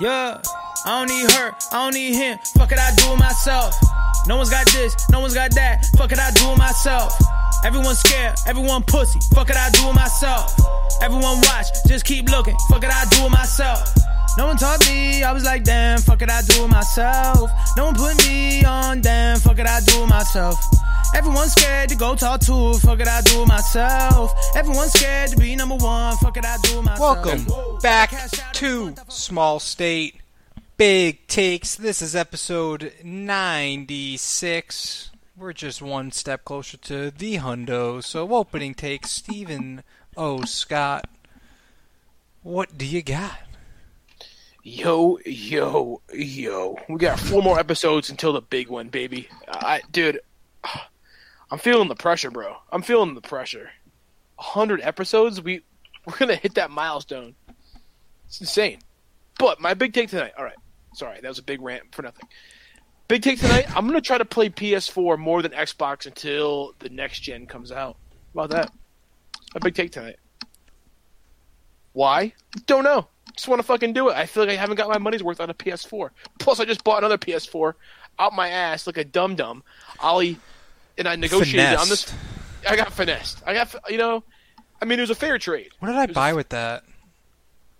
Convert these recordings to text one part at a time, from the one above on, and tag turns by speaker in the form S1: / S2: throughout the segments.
S1: Yeah, I don't need her, I don't need him. Fuck it, I do it myself. No one's got this, no one's got that. Fuck it, I do it myself. Everyone's scared, everyone pussy. Fuck it, I do it myself. Everyone watch, just keep looking. Fuck it, I do it myself. No one taught me, I was like, damn, fuck it, I do it myself. No one put me on, damn, fuck it, I do it myself. Everyone's scared to go talk to, fuck it, I do it myself. Everyone's scared to be number one, fuck it, I do it myself.
S2: Welcome back to Small State Big Takes. This is episode 96. We're just one step closer to the hundo. So, opening takes, Stephen O. Scott. What do you got?
S3: Yo, yo, yo. We got four more episodes until the big one, baby. I, dude, I'm feeling the pressure, bro. I'm feeling the pressure. 100 episodes, we, we're going to hit that milestone. It's insane. But my big take tonight, all right. Sorry, that was a big rant for nothing. Big take tonight, I'm going to try to play PS4 more than Xbox until the next gen comes out. How about that? A big take tonight. Why? Don't know. Just want to fucking do it. I feel like I haven't got my money's worth on a PS4. Plus, I just bought another PS4 out my ass like a dum dum. Ollie and I negotiated on this. I got finessed. I got you know. I mean, it was a fair trade.
S2: What did I buy with that?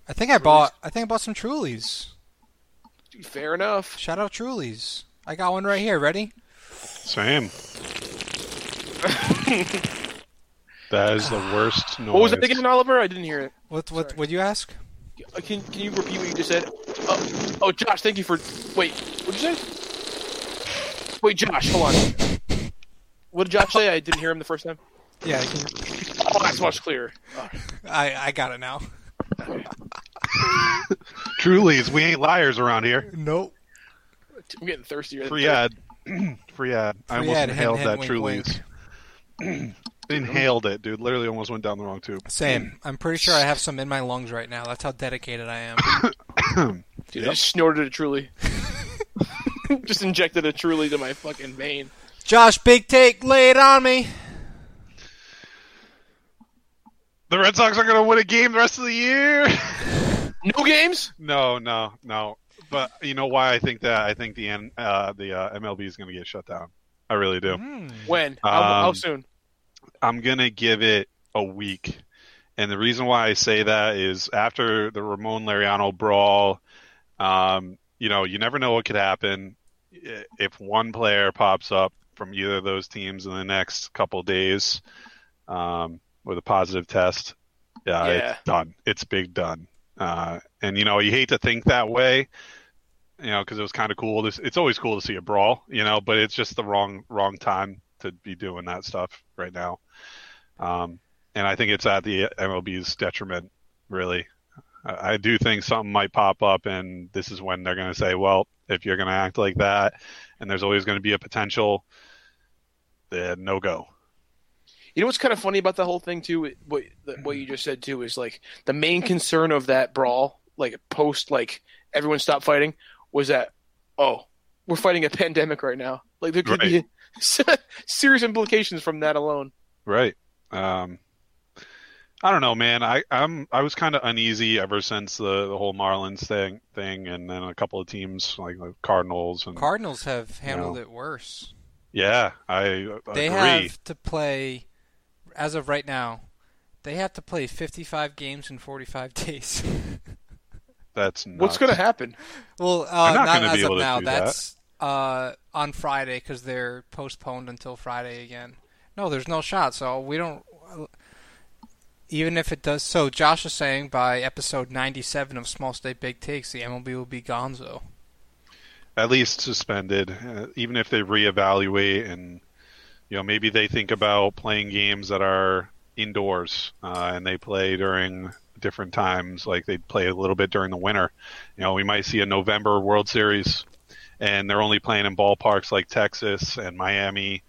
S2: I think I bought. I think I bought some Trulies.
S3: Dude, fair enough.
S2: Shout out Trulies. I got one right here. Ready?
S4: Same. that is the worst noise.
S3: What was it again, Oliver? I didn't hear it.
S2: What? What?
S3: Sorry.
S2: Would you ask?
S3: Uh, Can Can you repeat what you just said? Oh, oh, Josh, thank you for. Wait, what'd you say? Wait, Josh, hold on. What did Josh say? I didn't hear him the first time.
S2: Yeah, I, can,
S3: Oh, that's much clearer. Oh,
S2: I, I got it now.
S4: Truly's, we ain't liars around here.
S2: Nope.
S3: I'm getting thirstier. than
S4: Free ad. Free ad. I
S2: Free
S4: almost
S2: ad, hint,
S4: inhaled
S2: hint,
S4: that
S2: wink,
S4: Truly's. inhaled it, dude. Literally almost went down the wrong tube.
S2: Same. I'm pretty sure I have some in my lungs right now. That's how dedicated I am.
S3: Dude, I just snorted a Truly. just injected a Truly to my fucking vein.
S2: Josh, big take, lay it on me.
S4: The Red Sox are going to win a game the rest of the year.
S3: No games?
S4: no, no, no. But you know why I think that? I think the uh, the uh, MLB is going to get shut down. I really do.
S3: When? How, how
S4: Um,
S3: soon?
S4: I'm gonna give it a week, and the reason why I say that is after the Ramon Laureano brawl, um, you know, you never know what could happen if one player pops up from either of those teams in the next couple days um, with a positive test. Yeah,
S3: Yeah.
S4: it's done. It's big done. Uh, and you know, you hate to think that way, you know, because it was kind of cool. To, it's always cool to see a brawl, you know, but it's just the wrong wrong time to be doing that stuff right now. Um, and I think it's at the MLB's detriment, really. I, I do think something might pop up, and this is when they're going to say, well, if you're going to act like that, and there's always going to be a potential, then no go.
S3: You know what's kind of funny about the whole thing too? What what you just said too is like the main concern of that brawl, like post like everyone stopped fighting, was that oh we're fighting a pandemic right now. Like there could be serious implications from that alone.
S4: Right. Um, I don't know, man. I I'm I was kind of uneasy ever since the, the whole Marlins thing thing, and then a couple of teams like the Cardinals and
S2: Cardinals have handled
S4: No.
S2: it worse.
S4: Yeah, I agree.
S2: They
S4: agree.
S2: have to play, as of right now, they have to play 55 games in 45 days.
S4: That's nuts.
S3: What's going to happen?
S2: well, uh,
S4: not
S2: not, as of now.
S4: do that.
S2: That's uh, on Friday because they're postponed until Friday again. No, there's no shot. So we don't. Even if it does, so Josh is saying by episode 97 of Small State Big Takes, the MLB will be gonzo.
S4: At least suspended, uh, even if they reevaluate and you know maybe they think about playing games that are indoors uh, and they play during different times, like they play a little bit during the winter. You know, we might see a November World Series, and they're only playing in ballparks like Texas and Miami.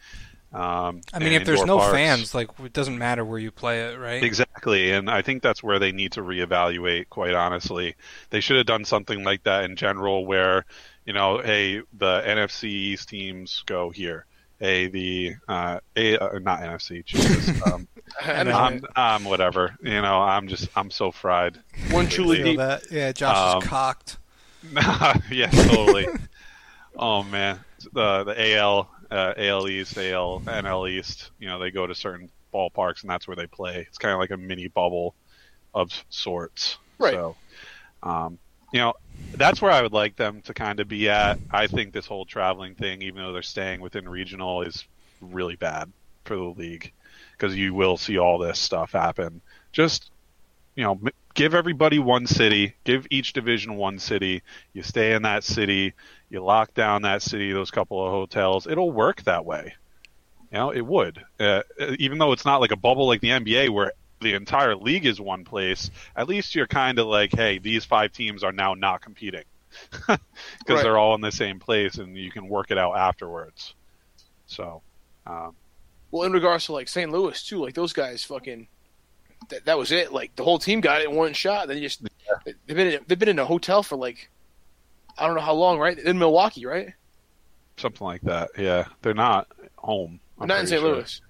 S4: Um,
S2: I mean, if there's no
S4: parks.
S2: fans, like it doesn't matter where you play it, right?
S4: Exactly, and I think that's where they need to reevaluate. Quite honestly, they should have done something like that in general, where you know, hey, the NFC East teams go here. Hey, the uh, a, uh not NFC, Jesus, um,
S3: I know.
S4: I'm, I'm whatever. You know, I'm just I'm so fried.
S3: One truly deep.
S2: that? Yeah, Josh
S4: Um,
S2: is cocked.
S4: Nah, yeah, totally. oh man, the the AL, uh, AL East, AL, NL East. You know, they go to certain ballparks, and that's where they play. It's kind of like a mini bubble of sorts.
S3: Right.
S4: So, um, you know, that's where I would like them to kind of be at. I think this whole traveling thing, even though they're staying within regional, is really bad for the league because you will see all this stuff happen. Just you know, give everybody one city, give each division one city. You stay in that city, you lock down that city, those couple of hotels. It'll work that way. You know, it would. Uh, even though it's not like a bubble like the NBA where the entire league is one place, at least you're kind of like, hey, these five teams are now not competing because
S3: Right.
S4: they're all in the same place and you can work it out afterwards. So, um,
S3: Well, in regards to like St. Louis too, like those guys fucking that, that was it. Like the whole team got it in one shot. Then you just they've been in, they've been in a hotel for like I don't know how long, right? In Milwaukee, right?
S4: something like that. Yeah, they're not home. I'm
S3: Not in St.
S4: sure.
S3: Louis.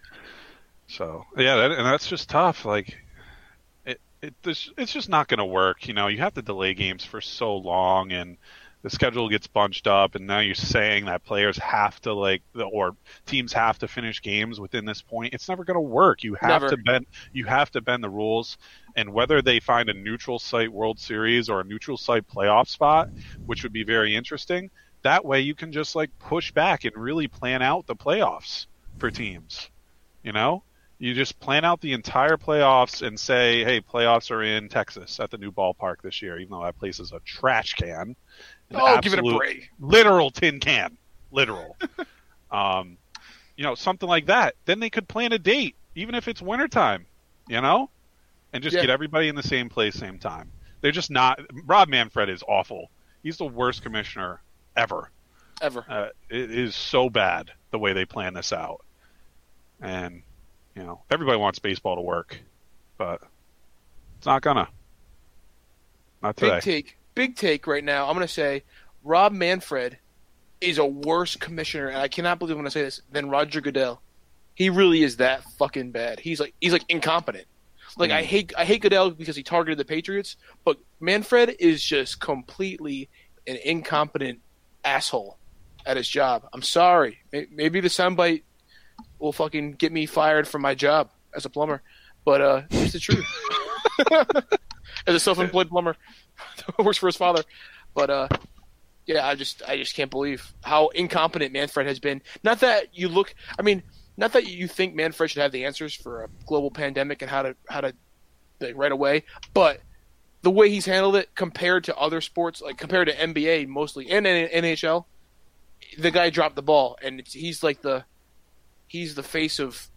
S4: So yeah, that, and that's just tough. Like it, it, this, it's just not going to work. You know, you have to delay games for so long, and the schedule gets bunched up, and now you're saying that players have to like, the, or teams have to finish games within this point. It's never going to work. You have
S3: Never.
S4: to bend, you have to bend the rules, and whether they find a neutral site World Series or a neutral site playoff spot, which would be very interesting. That way, you can just like push back and really plan out the playoffs for teams. You know, you just plan out the entire playoffs and say, hey, playoffs are in Texas at the new ballpark this year, even though that place is a trash can. An
S3: Oh, give it a break.
S4: Literal tin can. Literal. um, you know, something like that. Then they could plan a date, even if it's wintertime, you know? And just
S3: Yeah.
S4: get everybody in the same place, same time. They're just not. Rob Manfred is awful. He's the worst commissioner ever.
S3: Ever.
S4: Uh, it is so bad the way they plan this out. And, you know, everybody wants baseball to work, but it's not gonna. Not today.
S3: Big take. Big take right now. I'm gonna say Rob Manfred is a worse commissioner, and I cannot believe when I say this, than Roger Goodell. He really is that fucking bad. He's like he's like incompetent. Like I
S4: Mm.
S3: hate I hate Goodell because he targeted the Patriots, but Manfred is just completely an incompetent asshole at his job. I'm sorry. Maybe the soundbite will fucking get me fired from my job as a plumber, but uh, it's the truth. as a self-employed plumber works for his father. But uh, yeah, I just I just can't believe how incompetent Manfred has been. Not that you look, I mean, not that you think Manfred should have the answers for a global pandemic and how to how to like, right away, but the way he's handled it compared to other sports, like compared to NBA mostly and NHL, the guy dropped the ball, and it's, he's like the he's the face of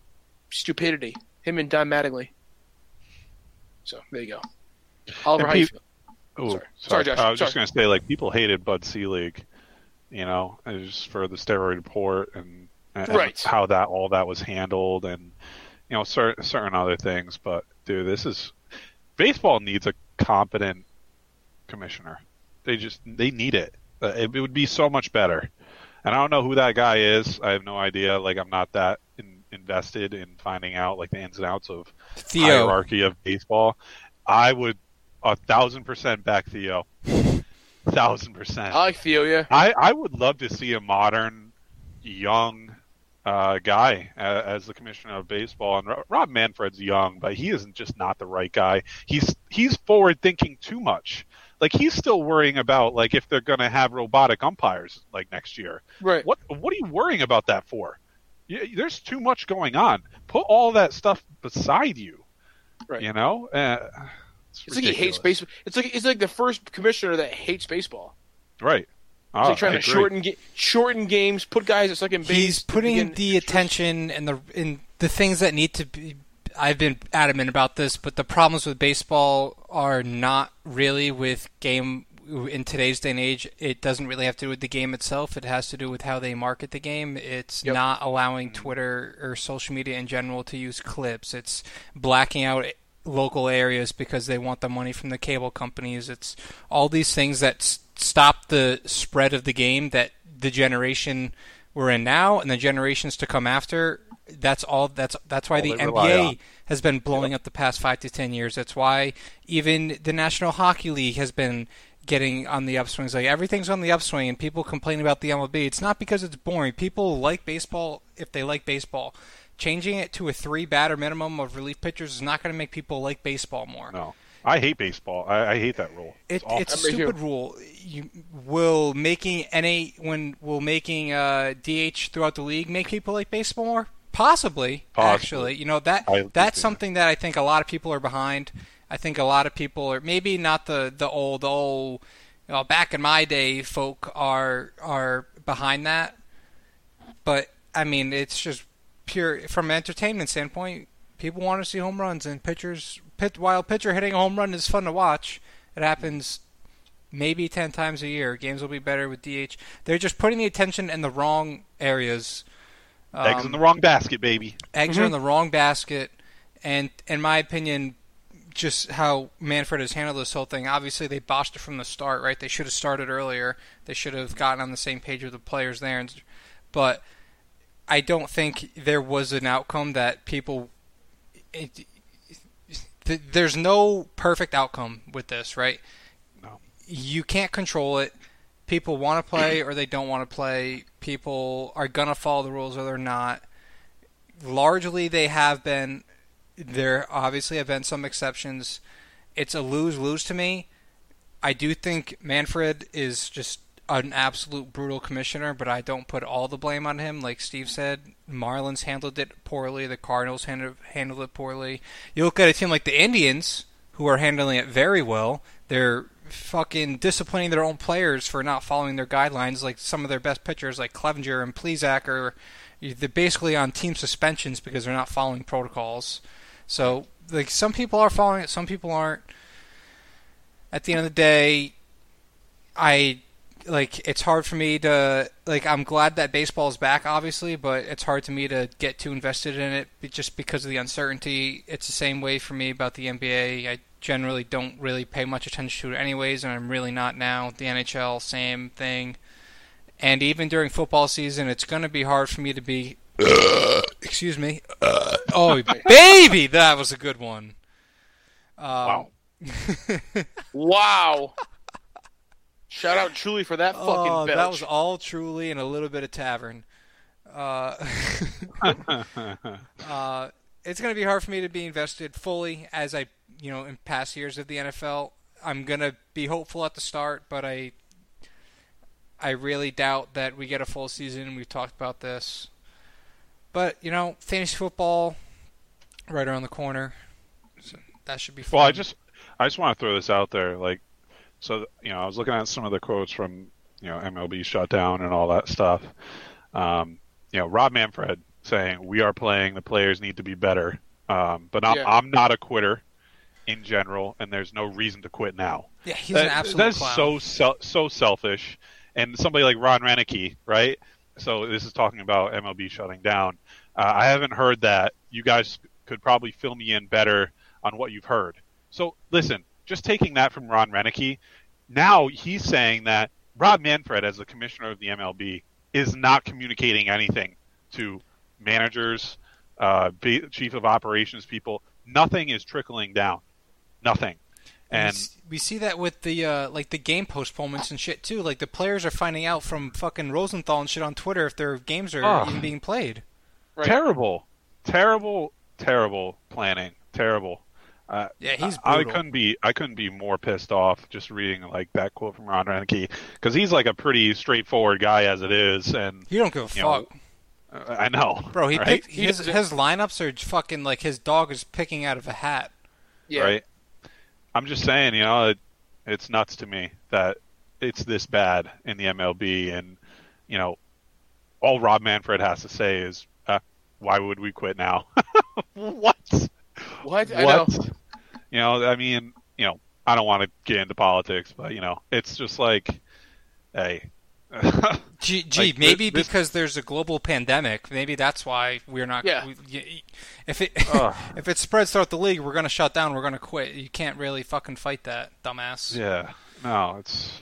S3: stupidity. Him and Don Mattingly. So there you go. Oliver,
S4: And
S3: how you feel?
S4: Ooh,
S3: Sorry. Sorry, Josh.
S4: I was just going to say, like, people hated Bud Selig, you know, just for the steroid report and, and
S3: Right.
S4: how that all that was handled, and you know, certain certain other things. But dude, this is baseball needs a competent commissioner. They just they need it. Uh, It, it would be so much better. And I don't know who that guy is. I have no idea. Like, I'm not that in, invested in finding out like the ins and outs of
S2: Theo.
S4: hierarchy of baseball. I would a thousand percent back Theo. Thousand percent.
S3: I like Theo, yeah.
S4: I, I would love to see a modern, young uh, guy uh, as the commissioner of baseball. And Rob Manfred's young, but he isn't just not the right guy. He's he's forward thinking too much. Like he's still worrying about like if they're going to have robotic umpires like next year.
S3: Right.
S4: What what are you worrying about that for? You, there's too much going on. Put all that stuff beside you.
S3: Right.
S4: You know. Uh, it's
S3: It's like he hates baseball. It's like it's like the first commissioner that hates baseball.
S4: Right.
S3: He's like trying
S4: I
S3: to
S4: agree.
S3: shorten shorten games, put guys at second base.
S2: He's putting the attention and the in the things that need to be. I've been adamant about this, but the problems with baseball are not really with game in today's day and age. It doesn't really have to do with the game itself. It has to do with how they market the game. It's
S3: Yep.
S2: not allowing Twitter or social media in general to use clips. It's blacking out local areas because they want the money from the cable companies. It's all these things that s- stop the spread of the game that the generation we're in now and the generations to come after. That's all. That's that's why
S4: All
S2: the
S4: they
S2: NBA has been blowing up the past five to ten years. That's why even the National Hockey League has been getting on the upswings. Like everything's on the upswing, and people complain about the MLB. It's not because it's boring. People like baseball if they like baseball. Changing it to a three batter minimum of relief pitchers is not going to make people like baseball more.
S4: No, I hate baseball. I, I hate that rule.
S2: It, it's a
S3: Me too.
S2: stupid rule. You will making NA when will making uh, DH throughout the league make people like baseball more? Possibly,
S4: Possibly.
S2: actually. You know that
S4: I
S2: that's
S4: so.
S2: something that I think a lot of people are behind. I think a lot of people are maybe not the the old old you know, back in my day folk are are behind that. But I mean, it's just pure from an entertainment standpoint. People want to see home runs and pitchers. Pit, while pitcher hitting a home run is fun to watch, it happens maybe ten times a year. Games will be better with DH. They're just putting the attention in the wrong areas.
S4: Eggs
S2: Um,
S4: in the wrong basket, baby.
S2: eggs are in the wrong basket, and in my opinion, just how Manfred has handled this whole thing. Obviously, they botched it from the start, right? They should have started earlier. They should have gotten on the same page with the players there, and, but I don't think there was an outcome that people. It, th- there's no perfect outcome with this, right?
S4: No.
S2: You can't control it. People want to play or they don't want to play. People are gonna follow the rules or they're not. Largely, they have been. There obviously have been some exceptions. It's a lose lose to me. I do think Manfred is just an absolute brutal commissioner, but I don't put all the blame on him. Like Steve said, Marlins handled it poorly. The Cardinals handled handled it poorly. You look at a team like the Indians, who are handling it very well. They're fucking disciplining their own players for not following their guidelines. Like some of their best pitchers, like Clevinger and Plesac, are they're basically on team suspensions because they're not following protocols. So like some people are following it, some people aren't. At the end of the day, I like it's hard for me to like I'm glad that baseball is back obviously, but it's hard to me to get too invested in it just because of the uncertainty. It's the same way for me about the NBA. I generally don't really pay much attention to it anyways, and I'm really not now. The NHL same thing. And even during football season, it's going to be hard for me to be excuse me. oh, baby, that was a good one. Um,
S4: Wow.
S3: Wow. Shout out Truly for that fucking
S2: Oh,
S3: belch.
S2: that was all truly and a little bit of tavern. Uh, uh, it's going to be hard for me to be invested fully as I, you know, in past years of the NFL. I'm going to be hopeful at the start, but I, I really doubt that we get a full season. We've talked about this, but you know, fantasy football, right around the corner. So that should be fun.
S4: Well, I just I just want to throw this out there, like, so you know, I was looking at some of the quotes from you know MLB shutdown and all that stuff. Um, you know, Rob Manfred saying we are playing, the players need to be better, um, but I'm
S3: Yeah.
S4: I'm not a quitter in general, and there's no reason to quit now.
S2: yeah, he's an
S4: That-
S2: absolute
S4: That's so so selfish. And somebody like Ron Roenicke, right? So this is talking about MLB shutting down. Uh, I haven't heard that. You guys could probably fill me in better on what you've heard. So listen, just taking that from Ron Roenicke, now he's saying that Rob Manfred, as the commissioner of the MLB, is not communicating anything to managers, uh, ba- chief of operations people. Nothing is trickling down. Nothing.
S2: And
S4: And
S2: we, see that with the uh, like the game postponements and shit too. Like the players are finding out from fucking Rosenthal and shit on Twitter if their games are
S4: Ugh.
S2: even being played.
S3: Right.
S4: terrible, terrible, terrible planning. Terrible. Uh,
S2: Yeah, he's
S4: I, I couldn't be. I couldn't be more pissed off just reading like that quote from Ron Roenicke because he's like a pretty straightforward guy as it is, and
S2: You don't give a
S4: You know,
S2: fuck,
S4: uh, I know,
S2: bro. He
S4: right?
S2: picked
S3: He
S2: his
S3: doesn't-
S2: his lineups are fucking like his dog is picking out of a hat.
S3: yeah.
S4: right. I'm just saying, you know, it, it's nuts to me that it's this bad in the MLB, and you know, all Rob Manfred has to say is, uh, "Why would we quit now?" what?
S3: What? I know.
S4: What? You know, I mean, you know, I don't want to get into politics, but you know, it's just like, hey,
S2: Gee, gee
S4: Like,
S2: maybe
S4: this-
S2: because there's a global pandemic. Maybe that's why we're not.
S3: Yeah.
S2: we- if it
S4: Ugh.
S2: if it spreads throughout the league, we're gonna shut down. We're gonna quit. You can't really fucking fight that, dumbass.
S4: yeah, no, it's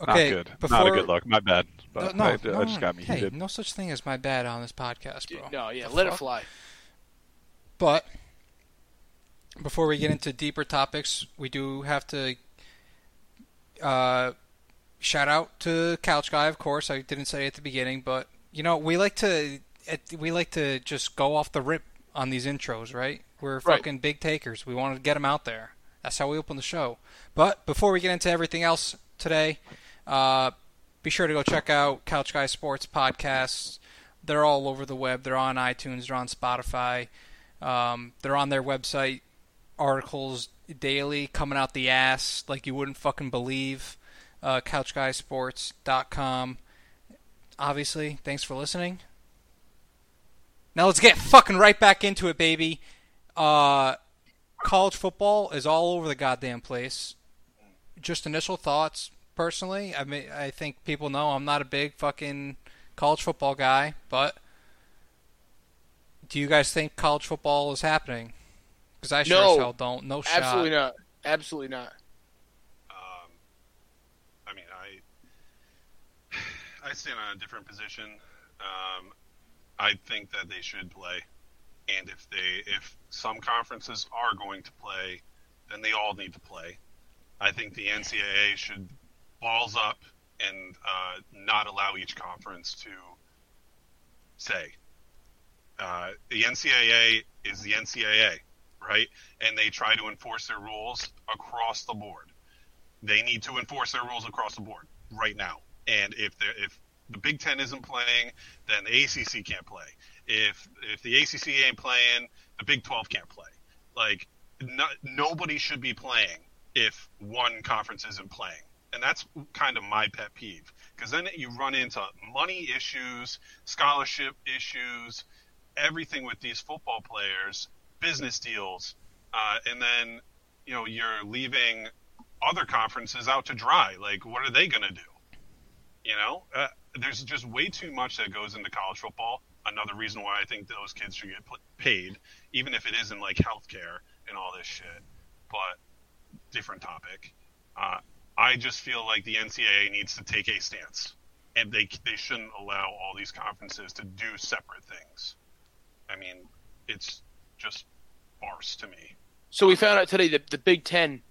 S2: Okay,
S4: not good.
S2: Before,
S4: Not a good look. My bad,
S2: No,
S4: but
S2: no,
S4: I,
S2: no,
S4: I just got me
S2: hey,
S4: heated.
S2: no such thing as my bad on this podcast, bro.
S3: No, yeah.
S2: The
S3: Let it fly.
S2: But before we get into deeper topics, we do have to uh, shout out to Couch Guy, of course. I didn't say it at the beginning, but you know we like to we like to just go off the rip on these intros, right? We're
S3: Right.
S2: fucking big takers. We want to get them out there. That's how we open the show. But before we get into everything else today, uh, be sure to go check out Couch Guy Sports podcasts. They're all over the web. They're on iTunes. They're on Spotify. Um, they're on their website. Articles daily coming out the ass like you wouldn't fucking believe. Uh, CouchGuySports.com. Obviously, thanks for listening. Now let's get fucking right back into it, baby. Uh, college football is all over the goddamn place. Just initial thoughts, personally. I mean, I think people know I'm not a big fucking college football guy, but do you guys think college football is happening? Because I sure
S3: No.
S2: as hell don't. No shot.
S3: Absolutely not. Absolutely not.
S4: Um, I mean, I I stand on a different position. Um, I think that they should play, and if they if some conferences are going to play, then they all need to play. I think the NCAA should balls up and uh, not allow each conference to say. Uh, the NCAA is the NCAA, right? And they try to enforce their rules across the board. They need to enforce their rules across the board right now. And if if the Big Ten isn't playing, then the ACC can't play. If if the ACC ain't playing, the Big Twelve can't play. Like no, nobody should be playing if one conference isn't playing. And that's kind of my pet peeve because then you run into money issues, scholarship issues, everything with these football players, business deals, uh, and then you know you're leaving other conferences out to dry. Like, what are they going to do? You know, uh, there's just way too much that goes into college football. Another reason why I think those kids should get paid, even if it isn't like healthcare and all this shit. But different topic. Uh, I just feel like the NCAA needs to take a stance, and they they shouldn't allow all these conferences to do separate things. I mean, it's just farce to me.
S3: So we found out today that the Big Ten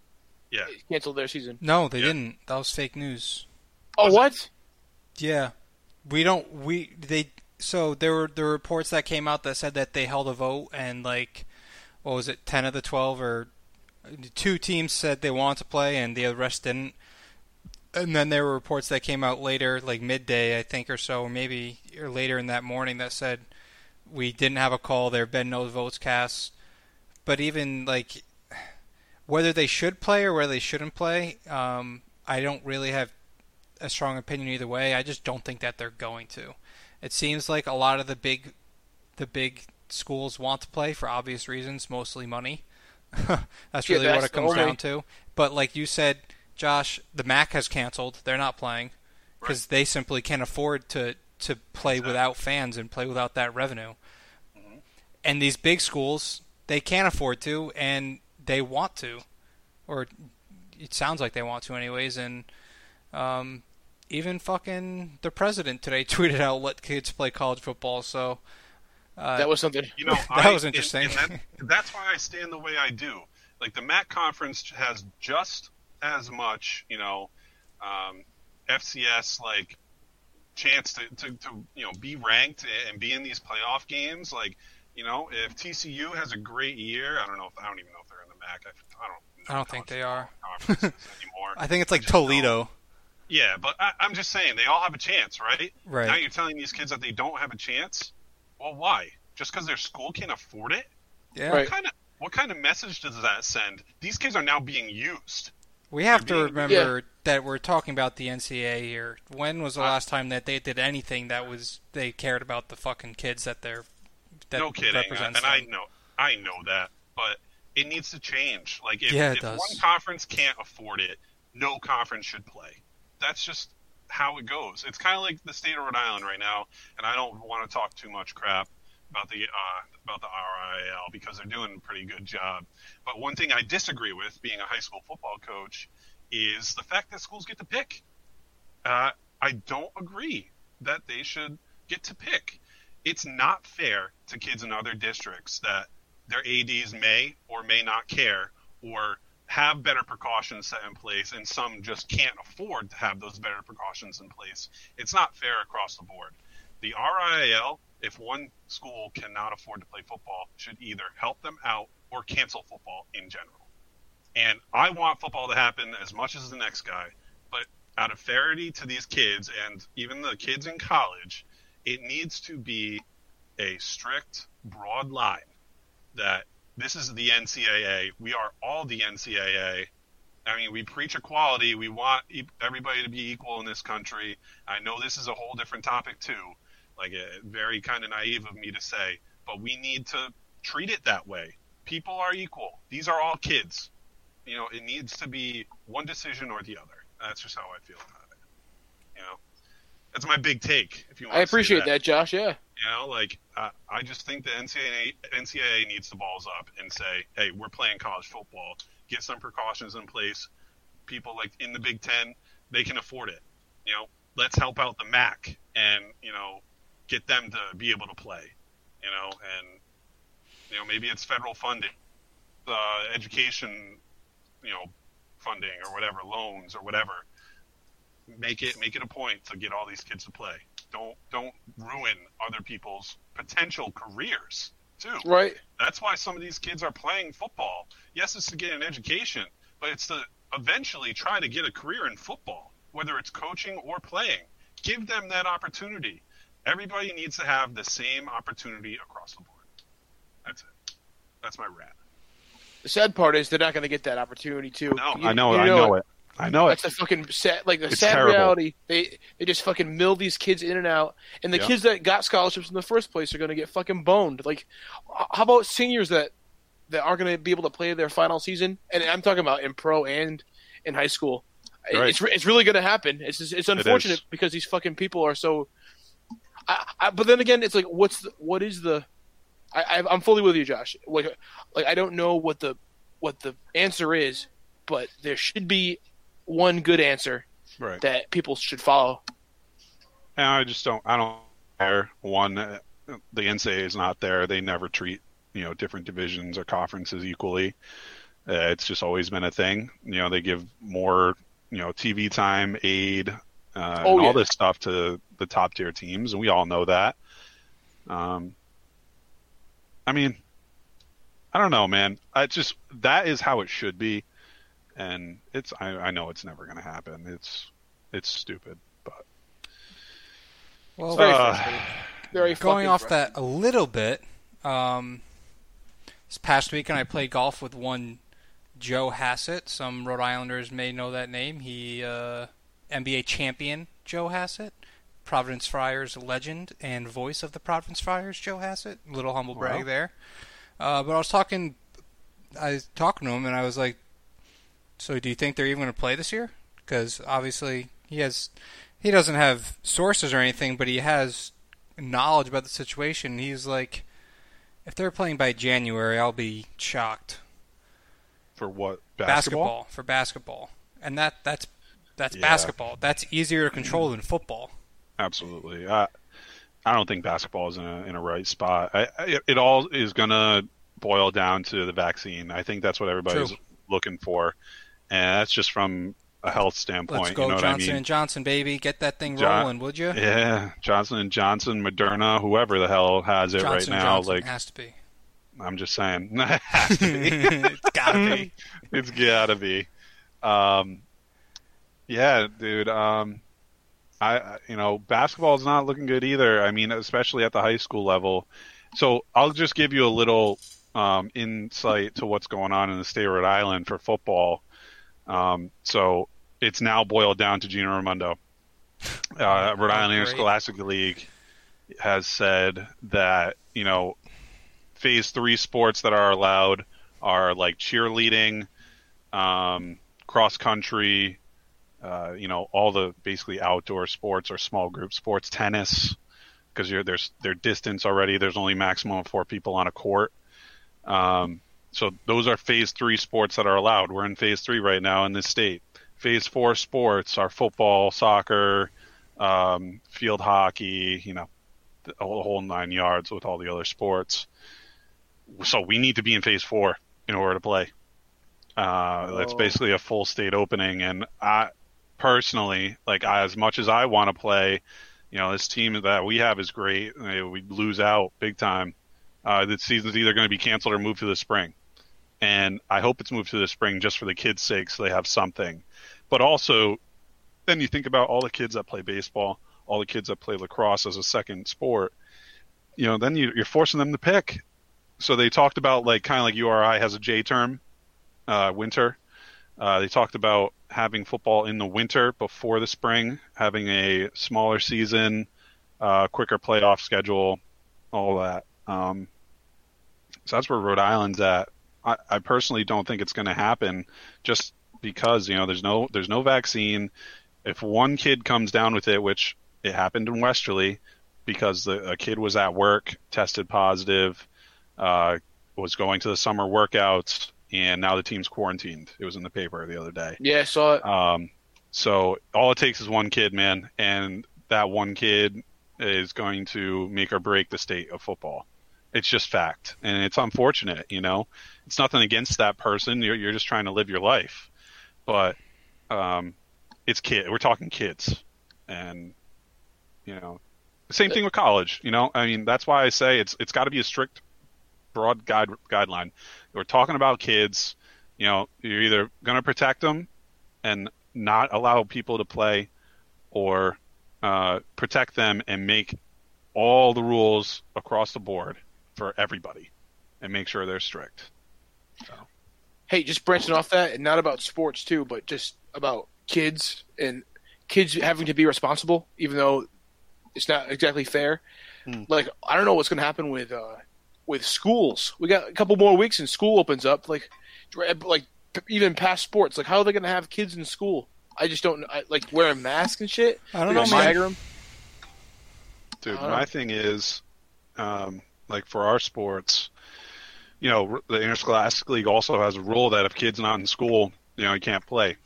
S4: Yeah,
S3: canceled their season.
S2: No, they
S4: Yeah.
S2: didn't. That was fake news.
S3: Oh,
S4: Was it?
S3: what?
S2: Yeah, we don't. We they. So there were the reports that came out that said that they held a vote and like, what was it? Ten of the twelve or two teams said they wanted to play and the rest didn't. And then there were reports that came out later, like midday, I think, or so, or maybe or later in that morning, that said we didn't have a call. There have been no votes cast. But even like whether they should play or whether they shouldn't play, um, I don't really have a strong opinion either way. I just don't think that they're going to. It seems like a lot of the big, the big schools want to play for obvious reasons, mostly money. that's
S3: Yeah,
S2: really what it comes down to. But like you said, Josh, the MAC has canceled. They're not playing because they simply can't afford to to play
S4: Exactly.
S2: without fans and play without that revenue.
S3: Mm-hmm.
S2: And these big schools, they can't afford to, and they want to, or it sounds like they want to, anyways. And um, even fucking the president today tweeted out let kids play college football. So uh,
S3: That was something.
S4: you know
S2: That
S4: I-
S2: was
S4: and-
S2: interesting.
S4: and that, that's why I stand the way I do. Like the MAC conference has just as much, you know, um, FCS like chance to, to, to you know be ranked and be in these playoff games. Like you know, if TCU has a great year, I don't know if I don't even know if they're in the MAC. I, I don't. know
S2: I don't think they are.
S4: anymore.
S2: I think it's like
S4: just don't.
S2: Toledo.
S4: Yeah, but I, I'm just saying they all have a chance, right?
S2: Right.
S4: Now you're telling these kids that they don't have a chance. Well, why? Just because their school can't afford it?
S2: Yeah.
S3: Right.
S4: What kind of what kind of message does that send? These kids are now being used.
S2: We have to remember that we're talking about the NCAA here. When was the
S4: Uh,
S2: last time that they did anything that was they cared about the fucking kids that they're that
S4: no kidding.
S2: represents
S4: and I know I know that, but it needs to change. Like if,
S2: Yeah, it
S4: if
S2: does.
S4: one conference can't afford it, no conference should play. That's just how it goes. It's kind of like the state of Rhode Island right now, and I don't want to talk too much crap about the uh, about the RIL because they're doing a pretty good job. But one thing I disagree with, being a high school football coach, is the fact that schools get to pick. Uh, I don't agree that they should get to pick. It's not fair to kids in other districts that their ads may or may not care or have better precautions set in place, and some just can't afford to have those better precautions in place. It's not fair across the board. The RIIL, if one school cannot afford to play football, should either help them out or cancel football in general. And I want football to happen as much as the next guy, but out of fairity to these kids and even the kids in college, it needs to be a strict, broad line that this is the NCAA. We are all the NCAA. I mean, we preach equality. We want everybody to be equal in this country. I know this is a whole different topic too, like a, very kind of naive of me to say, but we need to treat it that way. People are equal. These are all kids. You know, it needs to be one decision or the other. That's just how I feel about it. You know, that's my big take. If you want,
S3: I
S4: to
S3: appreciate that. Josh. Yeah.
S4: you know, like uh, I just think the NCAA NCAA needs the balls up and say, "Hey, we're playing college football. Get some precautions in place. People like in the Big Ten, they can afford it. You know, let's help out the MAC and you know, get them to be able to play. You know, and you know maybe it's federal funding, uh, education, you know, funding or whatever, loans or whatever. Make it make it a point to get all these kids to play. Don't don't ruin other people's potential careers too.
S3: Right.
S4: That's why some of these kids are playing football. Yes, it's to get an education, but it's to eventually try to get a career in football, whether it's coaching or playing. Give them that opportunity. Everybody needs to have the same opportunity across the board. That's it. That's my rant.
S3: The sad part is they're not going to get that opportunity too.
S4: No,
S3: You-
S4: I know,
S3: you
S4: I know it. I know it.
S3: That's the fucking sad, like the
S4: It's
S3: sad
S4: terrible.
S3: reality. They they just fucking mill these kids in and out, and the
S4: Yeah.
S3: kids that got scholarships in the first place are going to get fucking boned. Like, how about seniors that that aren't going to be able to play their final season? And I'm talking about in pro and in high school.
S4: Right.
S3: It's it's really going to happen. It's just, it's unfortunate
S4: is.
S3: because these fucking people are so. I, I, but then again, it's like, what's the, what is the? I, I I'm fully with you, Josh. Like, like I don't know what the what the answer is, but there should be one good answer
S4: Right.
S3: that people should follow.
S4: And I just don't. I don't care. One, uh, the NCAA is not there. They never treat you know different divisions or conferences equally. Uh, it's just always been a thing. You know, they give more you know TV time, aid, uh,
S3: Oh,
S4: and
S3: yeah.
S4: all this stuff to the top tier teams, and we all know that. Um, I mean, I don't know, man. I just that is how it should be, and it's. I, I know it's never going to happen. It's it's stupid, but
S2: Well,
S3: It's very
S4: Uh.
S3: Very
S2: going off
S3: frustrating.
S2: that a little bit, um, this past weekend I played golf with one Joe Hassett. Some Rhode Islanders may know that name. He uh, NBA champion Joe Hassett, Providence Friars legend and voice of the Providence Friars. Joe Hassett. Little humble brag
S4: Wow.
S2: there. Uh, but I was talking, I was talking to him and I was like, "So do you think they're even going to play this year?" Because obviously he has, he doesn't have sources or anything, but he has knowledge about the situation. He's like, if they're playing by January, I'll be shocked.
S4: for what
S2: Basketball, for basketball, and that that's that's
S4: Yeah.
S2: basketball. That's easier to control than football.
S4: Absolutely. I I don't think basketball is in a in a right spot. I, I, it all is gonna boil down to the vaccine. I think that's what everybody's
S2: True.
S4: looking for, and that's just from a health standpoint.
S2: Let's go
S4: you know
S2: Johnson
S4: what I mean?
S2: and Johnson, baby, get that thing
S4: John-
S2: rolling, would you?
S4: Yeah, Johnson and Johnson, Moderna, whoever the hell has it
S2: Johnson
S4: right now.
S2: Johnson
S4: Like
S2: has to be.
S4: I'm just saying, it has to be.
S2: it's gotta be.
S4: it's gotta be. Um, yeah, dude. Um, I, you know, basketball's not looking good either. I mean, especially at the high school level. So I'll just give you a little um, insight to what's going on in the state of Rhode Island for football. Um, so it's now boiled down to Gina Raimondo. Uh, Rhode Island
S2: great.
S4: Scholastic League has said that you know phase three sports that are allowed are like cheerleading, um, cross country, uh, you know, all the basically outdoor sports or small group sports, tennis, because there's their distance already. There's only maximum of four people on a court. Um, so those are phase three sports that are allowed. We're in phase three right now in this state. Phase four sports are football, soccer, um, field hockey, you know, the whole nine yards with all the other sports. So we need to be in phase four in order to play. Uh, That's
S3: Oh.
S4: basically a full state opening, and I personally, like, I, as much as I want to play, you know, this team that we have is great. We lose out big time. Uh, the season's either going to be canceled or moved to the spring, and I hope it's moved to the spring just for the kids' sake, so they have something. But also, then you think about all the kids that play baseball, all the kids that play lacrosse as a second sport. You know, then you, you're forcing them to pick. So they talked about like kind of like URI has a J term, uh, winter. Uh, they talked about having football in the winter before the spring, having a smaller season, uh, quicker playoff schedule, all that. Um, so that's where Rhode Island's at. I, I personally don't think it's going to happen, just because you know there's no there's no vaccine. If one kid comes down with it, which it happened in Westerly, because the, a kid was at work, tested positive, uh, was going to the summer workouts, and now the team's quarantined. It was in the paper the other day.
S3: Yeah, I saw it.
S4: Um, so all it takes is one kid, man, and that one kid is going to make or break the state of football. It's just fact, and it's unfortunate. You know, it's nothing against that person. You're you're just trying to live your life, but um, it's kid. We're talking kids, and you know, same thing with college. You know, I mean, that's why I say it's it's got to be a strict, broad guide guideline. We're talking about kids. You know, you're either going to protect them and not allow people to play, or uh, protect them and make all the rules across the board for everybody, and make sure they're strict.
S3: Hey, just branching off that, and not about sports too, but just about kids and kids having to be responsible, even though it's not exactly fair.
S4: Hmm.
S3: Like, I don't know what's going to happen with uh, with schools. We got a couple more weeks, and school opens up. Like, like even past sports. Like, how are they going to have kids in school? I just don't I, like wearing masks and shit.
S2: I don't know,
S3: gonna
S2: man.
S3: stagger 'em.
S4: Dude, my thing is, um, like for our sports, you know, the Interscholastic League also has a rule that if kids not in school, you know, you can't play.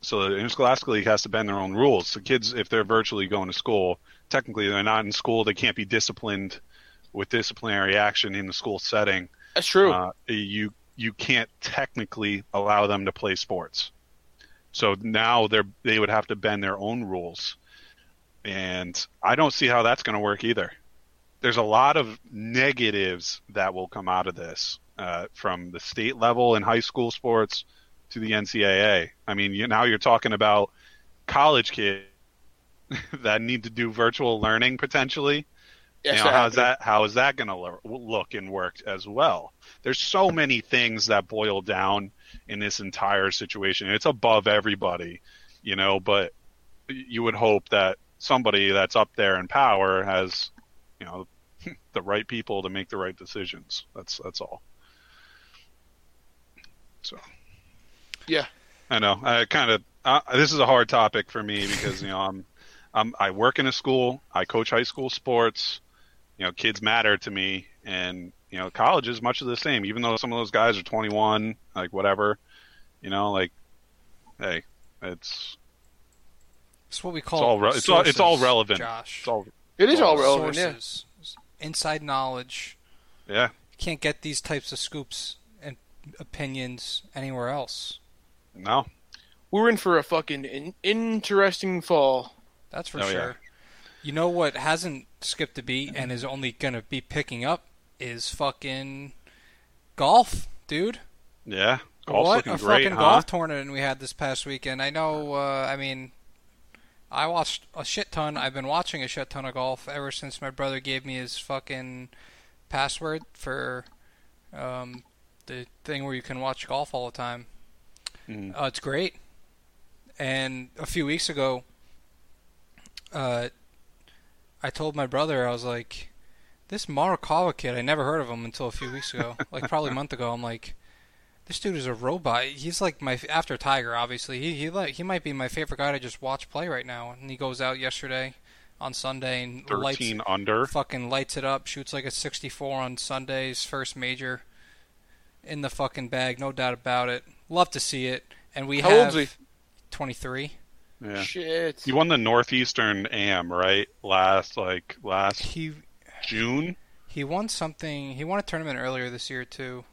S4: So the Interscholastic League has to bend their own rules. The kids, if they're virtually going to school, technically they're not in school. They can't be disciplined with disciplinary action in the school setting.
S3: That's true.
S4: Uh, you you can't technically allow them to play sports. So now they're they would have to bend their own rules, and I don't see how that's going to work either. There's a lot of negatives that will come out of this, uh, from the state level in high school sports to the NCAA. I mean, you, now you're talking about college kids that need to do virtual learning potentially
S3: Yes,
S4: you know, how's that how is that going to look and work as well there's so many things that boil down in this entire situation it's above everybody you know but you would hope that somebody that's up there in power has you know the right people to make the right decisions that's that's all so
S3: Yeah.
S4: i know i kind of uh, this is a hard topic for me because you know i'm I'm, I work in a school. I coach high school sports. You know, kids matter to me, and you know, college is much of the same. Even though some of those guys are 21, like whatever, you know, like, hey, it's
S2: It's what we call
S4: it's all re- it's all it's all relevant.
S2: Josh.
S4: It's all
S3: It is all relevant. Yeah.
S2: Sources, inside knowledge.
S4: yeah.
S2: You can't get these types of scoops and opinions anywhere else.
S4: No,
S3: We're in for a fucking in- interesting fall.
S2: That's for
S4: Oh, yeah.
S2: sure. You know what hasn't skipped a beat and is only gonna be picking up is fucking golf, dude.
S4: yeah, golf's
S2: what
S4: looking
S2: a
S4: great,
S2: fucking
S4: huh?
S2: golf tournament we had this past weekend. I know. Uh, I mean, I watched a shit ton. I've been watching a shit ton of golf ever since my brother gave me his fucking password for um, the thing where you can watch golf all the time.
S4: Mhm.
S2: Uh, it's great. And a few weeks ago, uh, I told my brother I was like, "This Morikawa kid, I never heard of him until a few weeks ago, like probably a month ago." I'm like, "This dude is a robot. He's like my after Tiger, obviously. He he like he might be my favorite guy to just watch play right now." And he goes out yesterday on Sunday and lights
S4: 13 under.
S2: fucking lights it up, shoots like a 64 on Sunday's first major in the fucking bag, no doubt about it. Love to see it. And we
S3: How
S2: have
S3: old's
S2: 23.
S4: Yeah.
S3: Shit.
S4: He won the Northeastern AM right last like last
S2: He
S4: June.
S2: he won something. He won a tournament earlier this year too.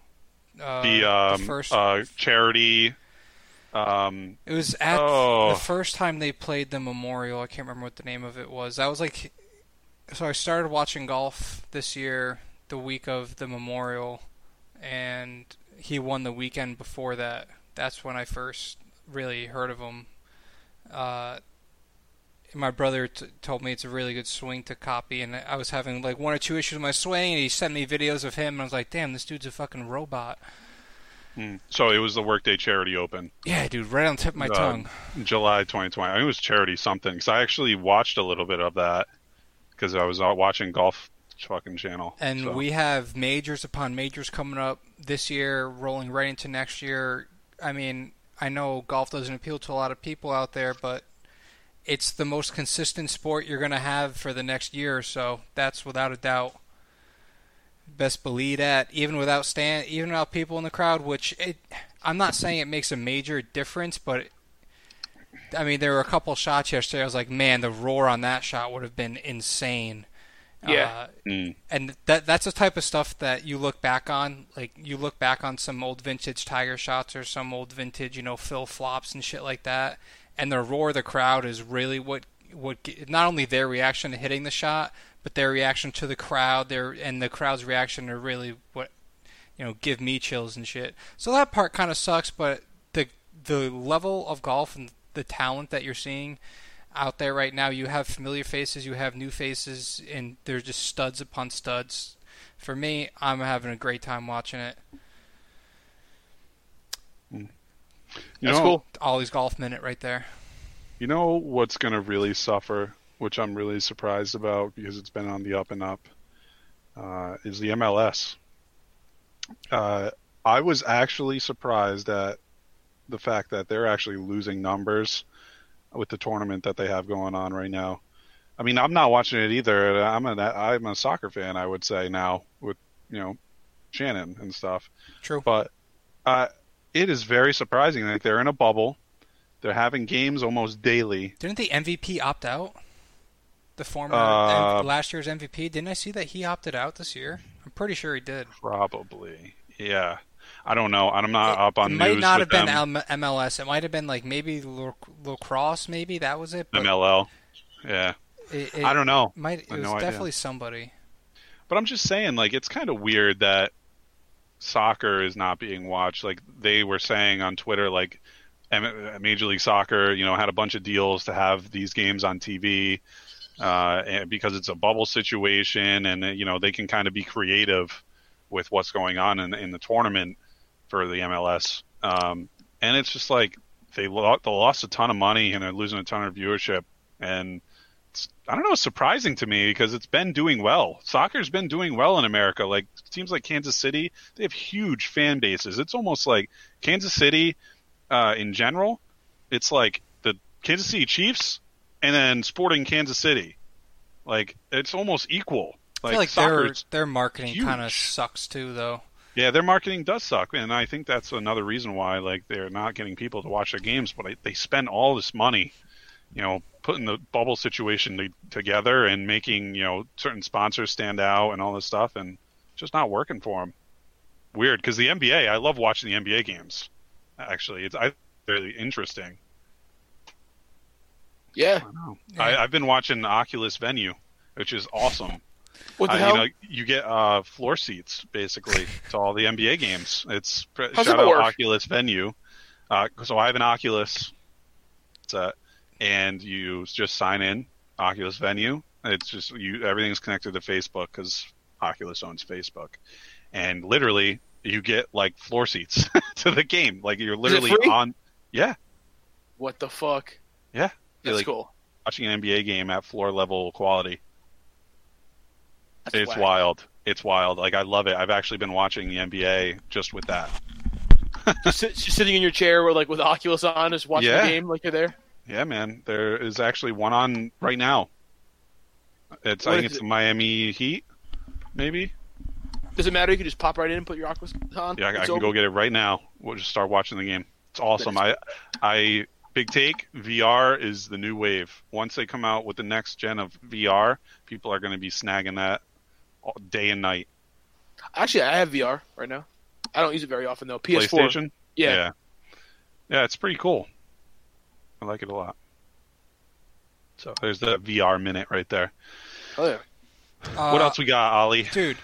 S2: Uh,
S4: the um,
S2: first,
S4: uh, charity. Um,
S2: it was at
S4: oh.
S2: the first time they played the Memorial. I can't remember what the name of it was. That was like, so I started watching golf this year, the week of the Memorial, and he won the weekend before that. That's when I first really heard of him. Uh, my brother t- told me it's a really good swing to copy, and I was having like one or two issues with my swing, and he sent me videos of him, and I was like, "Damn, this dude's a fucking robot."
S4: mm. so it was the Workday Charity Open,
S2: Yeah, dude, right on the tip of my
S4: Uh,
S2: tongue.
S4: July 2020. I think it was charity something because I actually watched a little bit of that because I was watching Golf fucking channel.
S2: And
S4: so.
S2: we have majors upon majors coming up this year, rolling right into next year. I mean, I know golf doesn't appeal to a lot of people out there, but it's the most consistent sport you're going to have for the next year or so. That's without a doubt. Best believe that, even without stand, even without people in the crowd. Which it, I'm not saying it makes a major difference, but I mean, there were a couple shots yesterday. I was like, man, the roar on that shot would have been insane.
S3: Yeah.
S2: Uh,
S4: Mm.
S2: and that that's the type of stuff that you look back on. Like you look back on some old vintage Tiger shots or some old vintage, you know, Phil flops and shit like that. And the roar of the crowd is really what what not only their reaction to hitting the shot, but their reaction to the crowd. Their and the crowd's reaction are really what you know give me chills and shit. So that part kind of sucks, but the the level of golf and the talent that you're seeing out there right now. You have familiar faces, you have new faces, and they're just studs upon studs. For me, I'm having a great time watching it.
S4: You
S3: That's
S4: know,
S3: cool.
S2: Ollie's golf minute right there.
S4: You know what's going to really suffer, which I'm really surprised about because it's been on the up and up, uh, is the MLS. Uh, I was actually surprised at the fact that they're actually losing numbers with the tournament that they have going on right now. I mean, I'm not watching it either. I'm a I'm a soccer fan. I would say now with you know Shannon and stuff.
S2: True.
S4: But uh, it is very surprising. Like they're in a bubble. They're having games almost daily.
S2: Didn't the MVP opt out? The former
S4: Uh,
S2: last year's MVP. Didn't I see that he opted out this year? I'm pretty sure he did.
S4: Probably, yeah. I don't know. I'm not up on the news.
S2: it might not have been MLS. It might have been like maybe Lac- lacrosse. Maybe that was it.
S4: MLL. Yeah,
S2: it, it
S4: I don't know.
S2: Might it was
S4: no idea.
S2: definitely somebody.
S4: But I'm just saying, like, it's kind of weird that soccer is not being watched. Like they were saying on Twitter, like M- Major League Soccer, you know, had a bunch of deals to have these games on TV uh, and because it's a bubble situation, and you know they can kind of be creative with what's going on in, in the tournament for the MLS. Um, and it's just like they, lo- they lost a ton of money and they're losing a ton of viewership, and it's, I don't know, it's surprising to me because it's been doing well. Soccer's been doing well in America. Like teams like Kansas City, they have huge fan bases. It's almost like Kansas City uh, in general. It's like the Kansas City Chiefs and then Sporting Kansas City. Like it's almost equal.
S2: I
S4: Like,
S2: feel like their their marketing kind of sucks too, though.
S4: Yeah, their marketing does suck, and I think that's another reason why like they're not getting people to watch their games. But I, they spend all this money, you know, putting the bubble situation to, together and making you know certain sponsors stand out and all this stuff, and just not working for them. Weird, because the NBA, I love watching the NBA games. Actually, it's I really interesting.
S3: Yeah.
S4: I know.
S2: Yeah.
S4: I, I've been watching Oculus Venue, which is awesome.
S3: What the
S4: Uh,
S3: hell?
S4: You, know, you get uh, floor seats basically to all the NBA games. It's
S3: How's
S4: shout
S3: it
S4: out
S3: work?
S4: Oculus Venue. Uh, so I have an Oculus set, and you just sign in Oculus Venue. It's just you. Everything's connected to Facebook because Oculus owns Facebook, and literally you get like floor seats to the game. Like you're literally on. Yeah,
S3: what the fuck?
S4: Yeah.
S3: That's
S4: Like-
S3: cool.
S4: watching an NBA game at floor level quality.
S3: That's
S4: It's
S3: whack.
S4: wild. It's wild. Like I love it. I've actually been watching the NBA just with that.
S3: Just, sit, just sitting in your chair with like with Oculus on, just watching
S4: Yeah.
S3: the game like you're there.
S4: Yeah, man. There is actually one on right now. It's I think it's
S3: it?
S4: the Miami Heat, maybe.
S3: Does it matter? You can just pop right in and put your Oculus on.
S4: Yeah, I, I can
S3: over.
S4: go get it right now. We'll just start watching the game. It's awesome. I, I big take. VR is the new wave. Once they come out with the next gen of VR, people are going to be snagging that all, day and night.
S3: Actually, I have VR right now. I don't use it very often though. PS4.
S4: PlayStation.
S3: Yeah.
S4: yeah, Yeah, it's pretty cool. I like it a lot. So there's the VR minute right there.
S3: Oh yeah.
S4: what
S2: Uh,
S4: else we got, Ollie?
S2: Dude,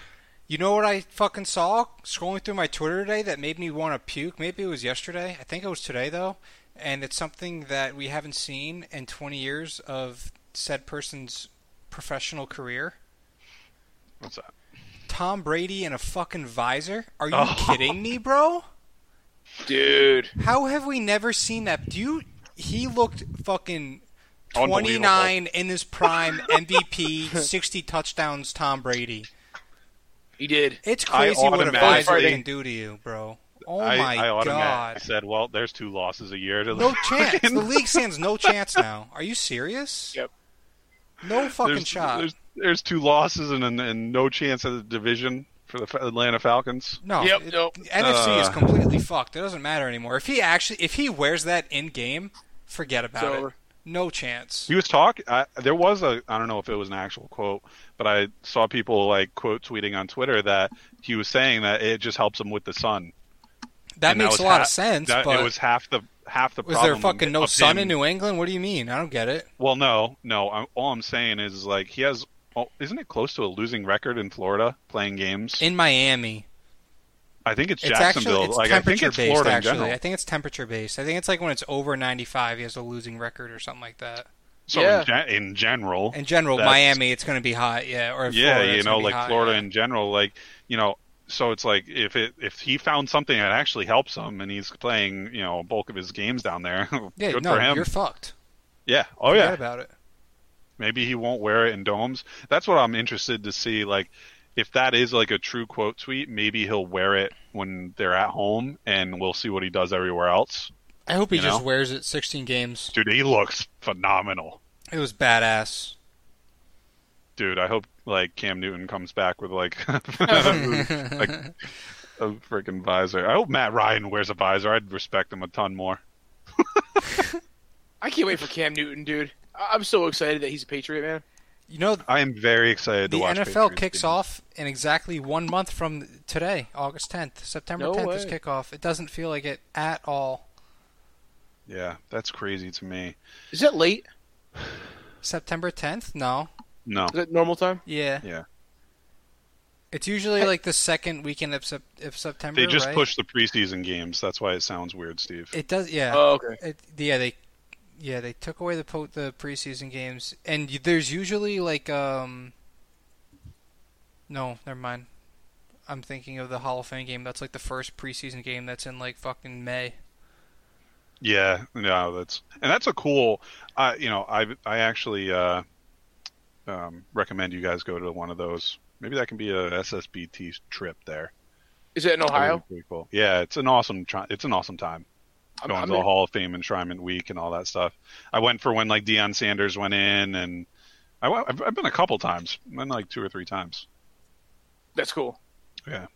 S2: you know what I fucking saw scrolling through my Twitter today that made me want to puke? Maybe it was yesterday. I think it was today though, and it's something that we haven't seen in 20 years of said person's professional career.
S4: What's that?
S2: Tom Brady in a fucking visor? Are you
S4: Oh.
S2: kidding me, bro?
S3: Dude.
S2: How have we never seen that? Do you? He looked fucking 29 in his prime, MVP, 60 touchdowns. Tom Brady.
S3: He did.
S2: It's
S4: I
S2: crazy what a visor can do to you, bro. Oh
S4: I,
S2: my
S4: I
S2: god.
S4: said, well, there's two losses a year. To
S2: No
S4: the
S2: chance. The league stands no chance now. Are you serious?
S3: Yep.
S2: No fucking
S4: there's,
S2: shot.
S4: There's, there's two losses and, and, and no chance of the division for the Atlanta Falcons.
S2: No,
S3: Yep,
S2: it-
S3: nope.
S2: NFC is
S4: Uh.
S2: completely fucked. It doesn't matter anymore. If he actually, if he wears that in game, forget about
S3: It's
S2: it. No chance.
S4: He was talking. There was a. I don't know if it was an actual quote, but I saw people like quote tweeting on Twitter that he was saying that it just helps him with the sun.
S2: That
S4: And
S2: makes
S4: was
S2: a lot
S4: ha-
S2: of sense.
S4: That,
S2: but
S4: it was half the half the
S2: was
S4: problem.
S2: there fucking no sun
S4: him-
S2: in New England? What do you mean? I don't get it.
S4: Well, no, no. I'm, all I'm saying is like he has. Oh, isn't it close to a losing record in Florida playing games?
S2: In Miami,
S4: I think it's
S2: it's
S4: Jacksonville.
S2: actually it's
S4: like I think it's
S2: based.
S4: Florida in
S2: Actually,
S4: general.
S2: I think it's temperature based. I think it's like when it's over 95, he has a losing record or something like that.
S4: So
S3: Yeah.
S4: in, gen- in general,
S2: In general, Miami, it's going to be hot. Yeah, or
S4: yeah,
S2: Florida,
S4: you know, like
S2: hot,
S4: Florida
S2: yeah.
S4: in general, like you know. So it's like if it if he found something that actually helps him and he's playing you know bulk of his games down there,
S2: Yeah,
S4: good
S2: no,
S4: for him.
S2: you're fucked.
S4: Yeah. Oh
S2: Forget
S4: yeah.
S2: about it.
S4: Maybe he won't wear it in domes. That's what I'm interested to see. Like, if that is like a true quote tweet, maybe he'll wear it when they're at home, and we'll see what he does everywhere else.
S2: I hope he
S4: You
S2: just
S4: know?
S2: wears it 16 games.
S4: Dude, he looks phenomenal.
S2: It was badass.
S4: Dude, I hope like Cam Newton comes back with like like a freaking visor. I hope Matt Ryan wears a visor. I'd respect him a ton more.
S3: I can't wait for Cam Newton, dude. I- I'm so excited that he's a Patriot, man.
S2: You know,
S4: I am very excited
S2: the
S4: to watch.
S2: NFL
S4: Patriots
S2: kicks
S4: games.
S2: off in exactly one month from today, August 10th. September
S3: No
S2: 10th is kickoff. It doesn't feel like it at all.
S4: Yeah, that's crazy to me.
S3: Is that late?
S2: September 10th? No.
S4: No.
S3: Is that normal time?
S2: Yeah.
S4: Yeah.
S2: It's usually like the second weekend of, sep- of September.
S4: They just
S2: right?
S4: pushed the preseason games. That's why it sounds weird, Steve.
S2: It does, yeah.
S3: Oh, okay.
S2: It, yeah, they, yeah, they took away the po- the preseason games, and there's usually like um. No, never mind. I'm thinking of the Hall of Fame game. That's like the first preseason game. That's in like fucking May.
S4: Yeah, no, that's and that's a cool. Uh, you know, I I actually uh, um, recommend you guys go to one of those. Maybe that can be a SSBT trip there.
S3: Is it in
S4: That would be
S3: Ohio?
S4: pretty cool. Yeah, it's an awesome. Tri- it's an awesome time
S3: I'm,
S4: going
S3: I'm
S4: to the
S3: in-
S4: Hall of Fame enshrinement week and all that stuff. I went for when like Deion Sanders went in, and I went, I've, I've been a couple times. I've been like two or three times.
S3: That's cool.
S4: Yeah,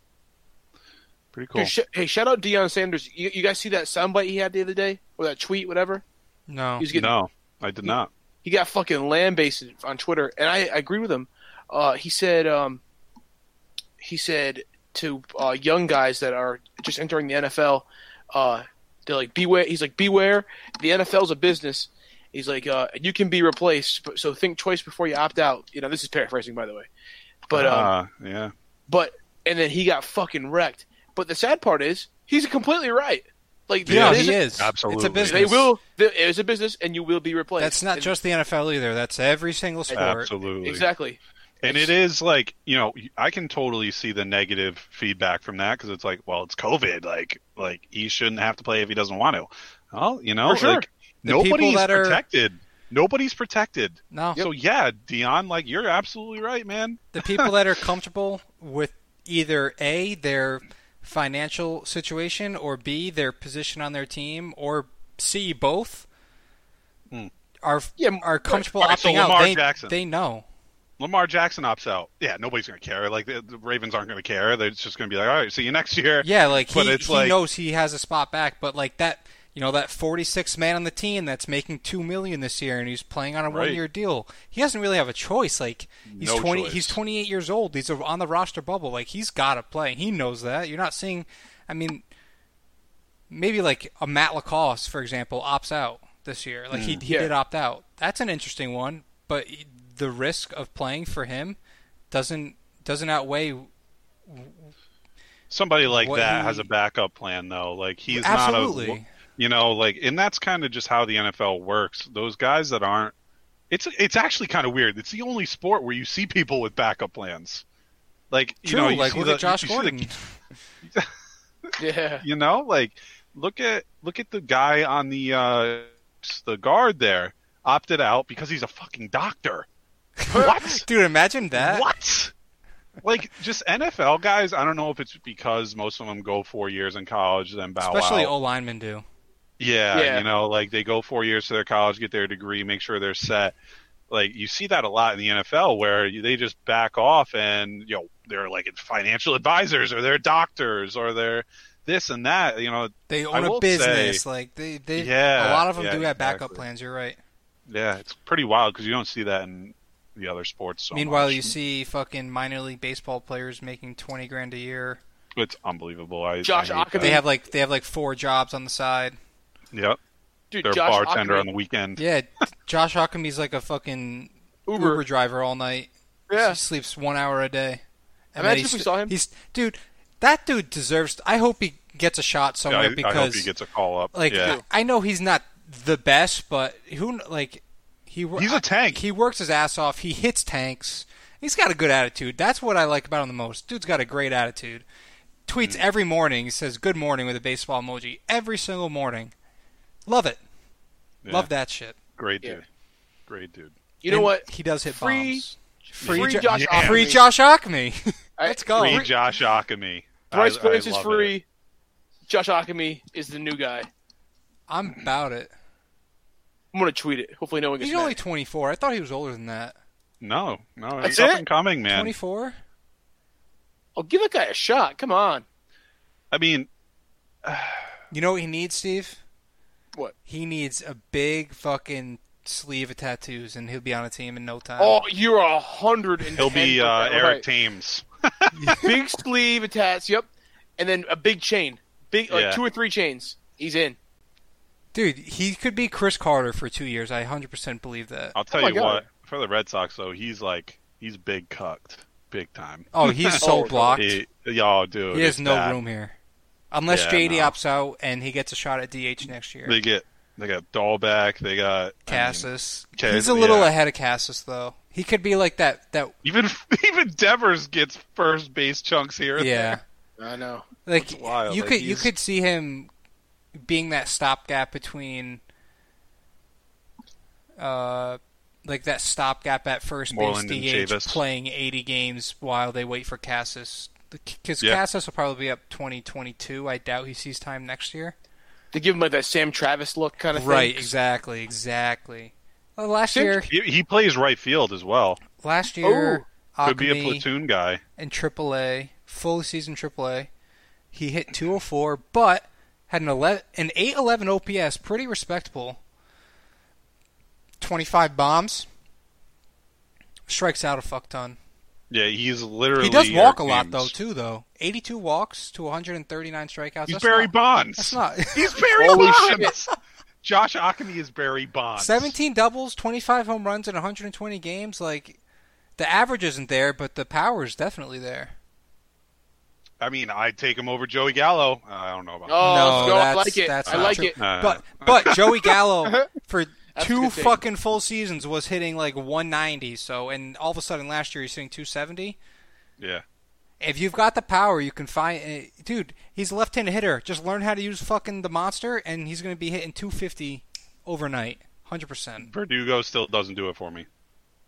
S4: pretty cool.
S3: Dude, sh- hey, shout out Deion Sanders. You, you guys see that soundbite he had the other day, or that tweet, whatever?
S2: No.
S3: He's getting
S4: no, I did not.
S3: he got fucking lambasted on Twitter, and I, I agree with him. Uh, he said, um, he said to uh, young guys that are just entering the NFL, uh, they're like, beware. He's like, beware. The NFL's a business. He's like, uh, you can be replaced, but- so think twice before you opt out. You know, this is paraphrasing, by the way. But, um,
S4: uh, yeah,
S3: but, and then he got fucking wrecked. But the sad part is, he's completely right. Like,
S2: Yeah,
S3: it
S2: he
S3: is a-
S2: is.
S4: Absolutely.
S2: It's a business.
S3: They will. It is a business, and you will be replaced.
S2: That's not
S3: And-
S2: just the NFL either. That's every single sport.
S4: absolutely.
S3: exactly.
S4: And it is like, you know, I can totally see the negative feedback from that because it's like, well, it's COVID. Like, like he shouldn't have to play if he doesn't want to. Well, you know,
S3: sure.
S4: like
S2: The
S4: nobody's
S2: that are-
S4: protected. Nobody's protected.
S2: No.
S4: So yeah, Deion, like you're absolutely right, man.
S2: the people that are comfortable with either a their financial situation or b their position on their team or c both
S4: Hmm.
S2: are
S3: Yeah,
S2: are comfortable
S4: All right, so
S2: opting out. They, they know.
S4: Lamar Jackson opts out. Yeah, nobody's gonna care. Like the, the Ravens aren't gonna care. They're just gonna be like, all right, see you next year.
S2: Yeah, like
S4: But
S2: he,
S4: it's
S2: he
S4: like-
S2: knows he has a spot back, but like that, you know, that 46 man on the team that's making two million this year and he's playing on a
S4: Right.
S2: one year deal. He doesn't really have a choice. Like he's
S4: No
S2: 20,
S4: choice.
S2: he's 28 years old. He's on the roster bubble. Like he's got to play. He knows that. You're not seeing I mean, maybe like a Matt LaCosse, for example, opts out this year. Like he mm. he
S3: Yeah.
S2: did opt out. That's an interesting one, but the risk of playing for him doesn't doesn't outweigh.
S4: Somebody like that
S2: he-
S4: has a backup plan though. Like he's
S2: Absolutely.
S4: not a you know like and that's kind of just how the NFL works. Those guys that aren't it's it's actually kind of weird. It's the only sport where you see people with backup plans. Like you
S2: True,
S4: know, you
S2: like
S4: see
S2: look
S4: the-
S2: at Josh
S4: you see the-
S2: Gordon.
S3: Yeah.
S4: you know, like look at look at the guy on the uh the guard there opted out because he's a fucking doctor. What?
S2: Dude, imagine that.
S4: What? Like just NFL guys. I don't know if it's because most of them go four years in college, then bow
S2: Especially
S4: out.
S2: O linemen do.
S4: Yeah,
S3: Yeah.
S4: you know, like they go four years to their college, get their degree, make sure they're set. Like you see that a lot in the NFL, where they just back off and you know they're like financial advisors or they're doctors or they're this and that. You know,
S2: They
S4: I
S2: own a business.
S4: say-
S2: like they, they
S4: Yeah,
S2: a lot of them
S4: yeah,
S2: do have backup plans. You're right.
S4: yeah, it's pretty wild because you don't see that in the other sports. So
S2: Meanwhile,
S4: much.
S2: you see fucking minor league baseball players making twenty grand a year.
S4: it's unbelievable. I,
S3: Josh
S4: I hate
S3: Ockimey-
S4: that.
S2: They have like they have like four jobs on the side.
S4: Yep,
S3: Dude,
S4: they're a
S3: Josh
S4: bartender
S3: Ockimey,
S4: on the weekend.
S2: Yeah, Josh Huckabee's like a fucking
S3: Uber.
S2: Uber, driver all night.
S3: Yeah.
S2: He sleeps one hour a day. And
S3: Imagine if we saw him.
S2: He's dude. That dude deserves. I hope he gets a shot
S4: Yeah,
S2: somewhere
S4: I,
S2: because
S4: I hope he gets a call up.
S2: like
S4: yeah.
S2: I know he's not the best, but who like he
S4: He's a tank.
S2: He works his ass off. He hits tanks. He's got a good attitude. That's what I like about him the most. Dude's got a great attitude. Tweets
S4: Mm.
S2: every morning. He says "Good morning" with a baseball emoji every single morning. Love it.
S4: Yeah.
S2: Love that shit.
S4: Great
S3: Yeah.
S4: dude. Great dude.
S3: You know what?
S2: He does hit
S3: Free-
S2: bombs.
S3: Free,
S2: Jo-
S3: Josh
S4: yeah.
S2: Free Josh
S3: Ockimey.
S2: Let's go.
S4: Free Josh Ockimey.
S3: Bryce
S4: I- I
S3: is free.
S4: it.
S3: Josh Ockimey is the new guy.
S2: I'm about it.
S3: I'm gonna tweet it. Hopefully, no one gets
S2: He's
S3: mad.
S2: only 24. I thought he was older than that.
S4: No, no,
S3: That's
S4: he's up
S3: it?
S4: and coming, man.
S2: 24?
S3: Oh, give that guy a shot. Come on.
S4: I mean,
S2: You know what he needs, Steve?
S3: What?
S2: He needs a big fucking sleeve of tattoos, and he'll be on a team in no time.
S3: Oh, you're a hundred and
S4: he'll be uh,
S3: ten
S4: Eric Thames.
S3: big sleeve of attached. Yep, and then a big chain, big like
S4: Yeah.
S3: two or three chains. He's in.
S2: Dude, he could be Chris Carter for two years. I 100% believe that.
S4: I'll tell
S3: Oh
S4: you
S3: God.
S4: what. For the Red Sox, though, he's like he's big cucked, big time.
S2: Oh, he's so
S3: Oh,
S2: blocked.
S4: He, y'all, dude,
S2: He has no
S4: bad.
S2: room here. Unless
S4: Yeah,
S2: JD
S4: no.
S2: opts out and he gets a shot at DH next year.
S4: They get they got Dalbec. They got I mean,
S2: Casas.
S4: Cas-
S2: He's a little
S4: yeah.
S2: ahead of Casas, though. He could be like that. That
S4: even even Devers gets first base chunks here. and
S2: yeah.
S3: I know.
S2: Like
S4: wild.
S2: you
S4: Like,
S2: could you could see him being that stopgap between uh like that stopgap at first
S4: Moreland and
S2: base DH playing 80 games while they wait for Casas. Because
S4: Yeah.
S2: Casas will probably be up 2022. I doubt he sees time next year.
S3: To give him like that Sam Travis look kind of
S2: Right,
S3: thing.
S2: exactly, exactly. Well, last
S3: Sam-
S2: year,
S4: He, he plays right field as well.
S2: last year,
S4: Could be a platoon guy.
S2: in AAA, full season AAA, he hit 204, but had an 11, an 811 OPS, pretty respectable. 25 bombs, strikes out a fuck ton.
S4: Yeah, he's literally.
S2: He does walk a lot though too, though. 82 walks to 139 strikeouts.
S4: He's
S2: That's
S4: Barry
S2: not-
S4: Bonds.
S2: That's not.
S4: He's Barry
S3: Holy
S4: Bonds. Josh Ockimey is Barry Bonds.
S2: 17 doubles, 25 home runs in 120 games. Like the average isn't there, but the power is definitely there.
S4: I mean, I'd take him over Joey Gallo. I don't know about.
S3: Oh,
S2: No,
S3: let's go. I like it.
S2: that's
S3: I like
S2: true.
S3: it.
S4: Uh,
S2: But but Joey Gallo for two fucking full seasons was hitting like 190. So and all of a sudden last year he's hitting 270.
S4: yeah,
S2: If you've got the power, you can find. Uh, dude, he's a left-handed hitter. Just learn how to use fucking the monster, and he's going to be hitting 250 overnight, 100. percent
S4: Verdugo still doesn't do it for me.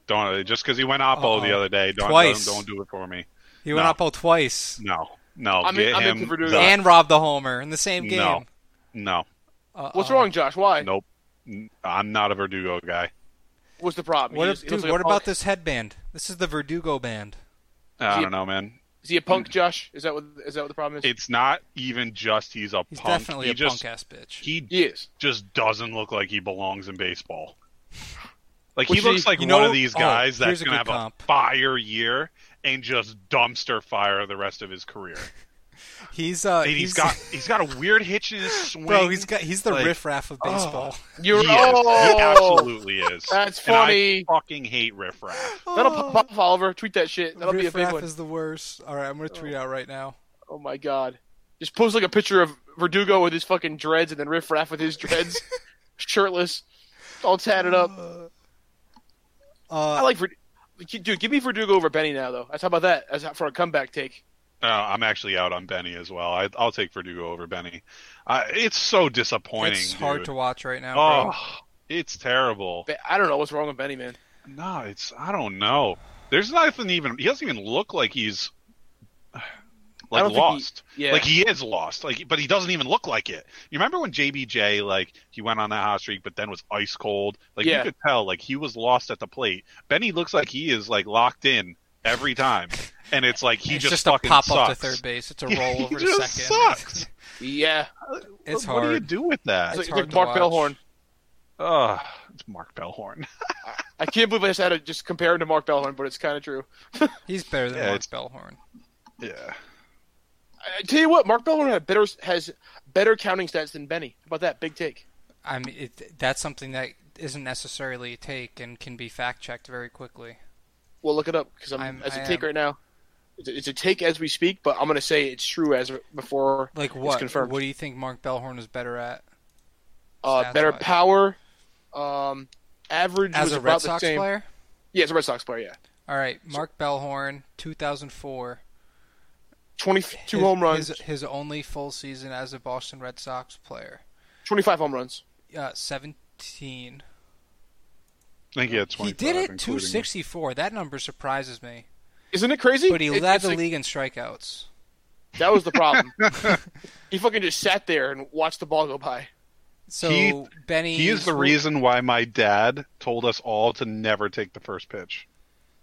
S4: Don't just because he went oppo the
S2: Uh-oh.
S4: other day. Don't,
S2: Twice.
S4: don't don't do it for me.
S2: He went
S4: No.
S2: up all twice
S4: No, no.
S3: I'm in-
S4: get
S3: I'm
S4: him.
S3: into Verdugo.
S4: the-
S2: and Rob the homer in the same game.
S4: No. no,
S2: Uh-oh.
S3: What's wrong, Josh? Why?
S4: nope. I'm not a Verdugo guy.
S3: What's the problem?
S2: What, if,
S3: is-
S2: dude,
S3: like
S2: what about this headband? This is the Verdugo band.
S4: I don't know, man.
S3: Is he a punk, Josh? Is that what? Is that what the problem is?
S4: It's not even just he's a
S2: He's
S4: punk.
S2: definitely
S4: he
S2: a
S4: just,
S2: punk ass bitch.
S4: He
S3: he is.
S4: just doesn't look like he belongs in baseball. Like
S3: Well,
S4: he
S3: see,
S4: looks like one
S2: know-
S4: of these
S2: oh,
S4: guys
S2: here's
S4: that's gonna
S2: good
S4: have
S2: comp.
S4: a fire year and just dumpster fire the rest of his career.
S2: He's uh,
S4: And he's got he's got a weird hitch in his swing.
S2: bro. He's got he's the
S4: like-
S2: riffraff of baseball.
S3: You're
S4: He, is. He
S3: oh,
S4: absolutely is.
S3: That's
S4: And I
S3: funny.
S4: fucking hate riffraff.
S3: That'll pop off, Oliver. Tweet that shit. That'll be a big
S2: riffraff
S3: one.
S2: is the worst. All right, I'm gonna tweet out right now.
S3: Oh my god. Just post like a picture of Verdugo with his fucking dreads and then Riff Raff with his dreads, shirtless, all tatted up. I
S2: Uh,
S3: like Verd- dude. Give me Verdugo over Benny now, though. That's how about that? As for a comeback take.
S4: Uh, I'm actually out on Benny as well. I, I'll take Verdugo over Benny. Uh, it's so disappointing.
S2: it's hard
S4: dude.
S2: to watch right now, bro.
S4: Oh, it's terrible.
S3: But I don't know what's wrong with Benny, man.
S4: No, it's I don't know. There's nothing even. He doesn't even look like he's like
S3: don't he-
S4: lost.
S3: yeah.
S4: Like he is lost. Like, but he doesn't even look like it. You remember when JBJ like he went on that hot streak, but then was ice cold. Like
S3: Yeah.
S4: you could tell, like he was lost at the plate. Benny looks like he is like locked in every time, and it's like he
S2: it's
S4: just,
S2: just, a
S4: fucking
S2: pop
S4: sucks.
S2: up to third base. It's a
S4: He
S2: roll over to second.
S4: sucks.
S3: Yeah,
S2: It's
S4: what, what do you do with that?
S3: it's
S2: It's
S3: like,
S2: hard
S3: it's like
S2: to
S3: Mark
S2: watch.
S3: Bellhorn.
S4: Ugh, it's Mark Bellhorn.
S3: I can't believe I just had to just compare him to Mark Bellhorn, but it's kind of true.
S2: He's better than
S4: Yeah,
S2: Mark
S4: it's-
S2: Bellhorn.
S4: yeah.
S3: I, tell you what, Mark Bellhorn had better has better counting stats than Benny. How about that? Big take.
S2: I mean, it, that's something that isn't necessarily a take and can be fact checked very quickly.
S3: Well, look it up because I'm,
S2: I'm-
S3: as a
S2: I
S3: take
S2: am.
S3: right now. It's a, it's a take as we speak, but I'm gonna say it's true as before.
S2: Like
S3: It's
S2: what?
S3: confirmed.
S2: What do you think Mark Bellhorn is better at
S3: Uh, better
S2: Stats-wise.
S3: power. Um, average
S2: as
S3: was
S2: a
S3: about
S2: Red
S3: the
S2: Sox
S3: same.
S2: player?
S3: Yeah, as a Red Sox player. Yeah,
S2: All right, Mark Bellhorn, 2004.
S3: Twenty-two
S2: His-
S3: home runs,
S2: His, his only full season as a Boston Red Sox player.
S3: twenty-five home runs.
S2: Uh, 17.
S4: I think he had 25.
S2: He did it
S4: including-
S2: 264. That number surprises me.
S3: Isn't it crazy?
S2: But he
S3: It-
S2: led the
S3: like-
S2: league in strikeouts.
S3: That was the problem. he fucking just sat there and watched the ball go by.
S2: So
S4: He-
S2: Benny
S4: He is the reason why my dad told us all to never take the first pitch.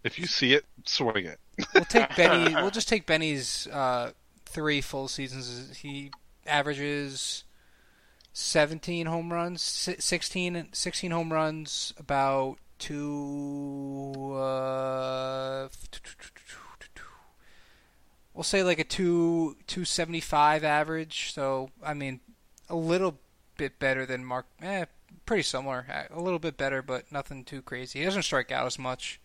S4: If you see it, swing it.
S2: We'll take Benny. We'll just take Benny's uh, three full seasons. He averages 17 home runs, si- 16, 16 home runs, about two. Uh, we'll say like a two two seventy five average. So I mean, a little bit better than Mark. Eh, pretty similar. A little bit better, but nothing too crazy. He doesn't strike out as much.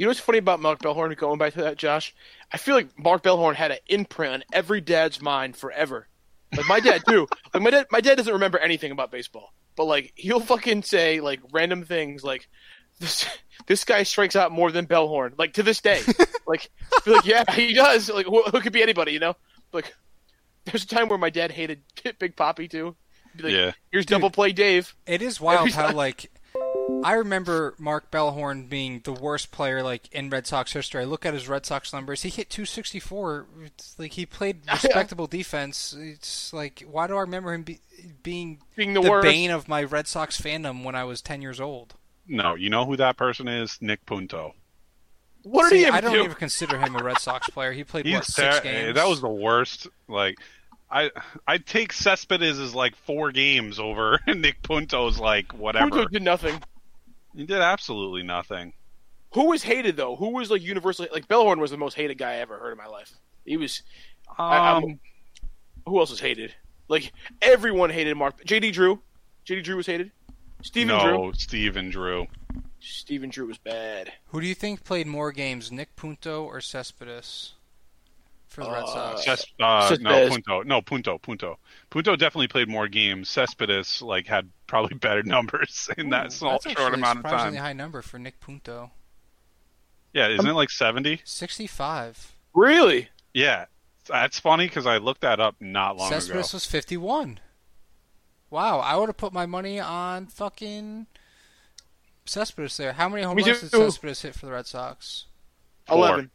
S3: You know what's funny about Mark Bellhorn? Going back to that, Josh, I feel like Mark Bellhorn had an imprint on every dad's mind forever. Like my dad too. Like my dad, my dad doesn't remember anything about baseball, but like he'll fucking say like random things like this. This guy strikes out more than Bellhorn. Like to this day, like I like yeah, he does. Like who, who could be anybody, you know? Like there's a time where my dad hated Big Poppy too. Be like,
S4: Yeah.
S3: Here's double play Dave.
S2: It is wild
S3: Every
S2: how
S3: time.
S2: like I remember Mark Bellhorn being the worst player like in Red Sox history. I look at his Red Sox numbers. He hit 264. It's like he played respectable defense. It's like why do I remember him be, being
S3: Being the
S2: the
S3: worst.
S2: bane of my Red Sox fandom when I was 10 years old?
S4: No, you know who that person is? Nick Punto.
S3: What did he ever
S2: I don't
S3: do?
S2: even consider him a Red Sox player. He played what
S4: He's
S2: six
S4: ter-
S2: games.
S4: That was the worst. Like, I I'd take Cespedes' like four games over Nick Punto's like whatever.
S3: Punto did nothing.
S4: He did absolutely nothing.
S3: Who was hated though? Who was like universally like Bellhorn was the most hated guy I ever heard in my life. He was. I- I'm-
S4: Um,
S3: Who else was hated? Like everyone hated Mark. JD Drew. JD Drew was hated. Steven
S4: no,
S3: Drew.
S4: No, Steven Drew.
S3: Steven Drew was bad.
S2: Who do you think played more games, Nick Punto or Cespedes for the Red
S3: Uh,
S2: Sox?
S4: Ces- uh, no, Punto. No, Punto. Punto. Punto definitely played more games. Cespedes like had probably better numbers in that
S2: Ooh,
S4: small
S2: that's
S4: short
S2: a
S4: amount of
S2: surprisingly
S4: time.
S2: high number for Nick Punto.
S4: Yeah, isn't it like seventy?
S2: 65.
S3: Really?
S4: Yeah, that's funny because I looked that up not long
S2: Cespedes
S4: ago.
S2: was 51. Wow, I would have put my money on fucking Cespedes there. How many home runs did
S3: too.
S2: Cespedes hit for the Red Sox?
S4: Four.
S3: Eleven.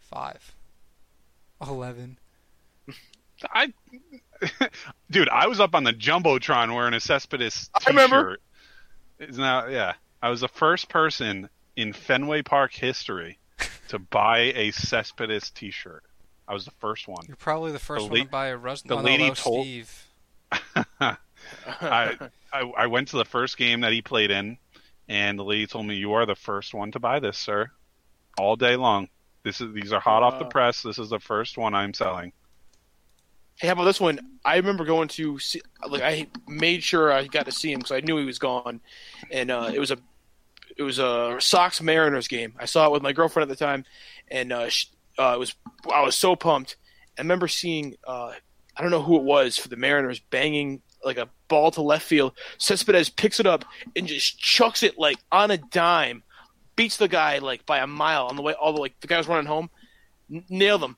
S2: Five. Eleven.
S4: I, dude, I was up on the jumbotron wearing a Cespedes
S3: I remember.
S4: T-shirt. Isn't that yeah? I was the first person in Fenway Park history to buy a Cespedes T-shirt. I was the first one.
S2: You're probably the first
S4: The
S2: one
S4: la-
S2: to buy a Rus-
S4: the
S2: no, no,
S4: lady told-
S2: Steve.
S4: I, I I went to the first game that he played in, and the lady told me, "You are the first one to buy this, sir." All day long. This is these are hot off the press. This is the first one I'm selling.
S3: Hey, how about this one? I remember going to see, like, I made sure I got to see him because I knew he was gone, and uh, it was a, it was a Sox Mariners game. I saw it with my girlfriend at the time, and uh, she, uh, it was I was so pumped. I remember seeing, uh, I don't know who it was for the Mariners banging like a ball to left field. Cespedes picks it up and just chucks it like on a dime, beats the guy like by a mile on the way. All the like the guy was running home, N- nailed him.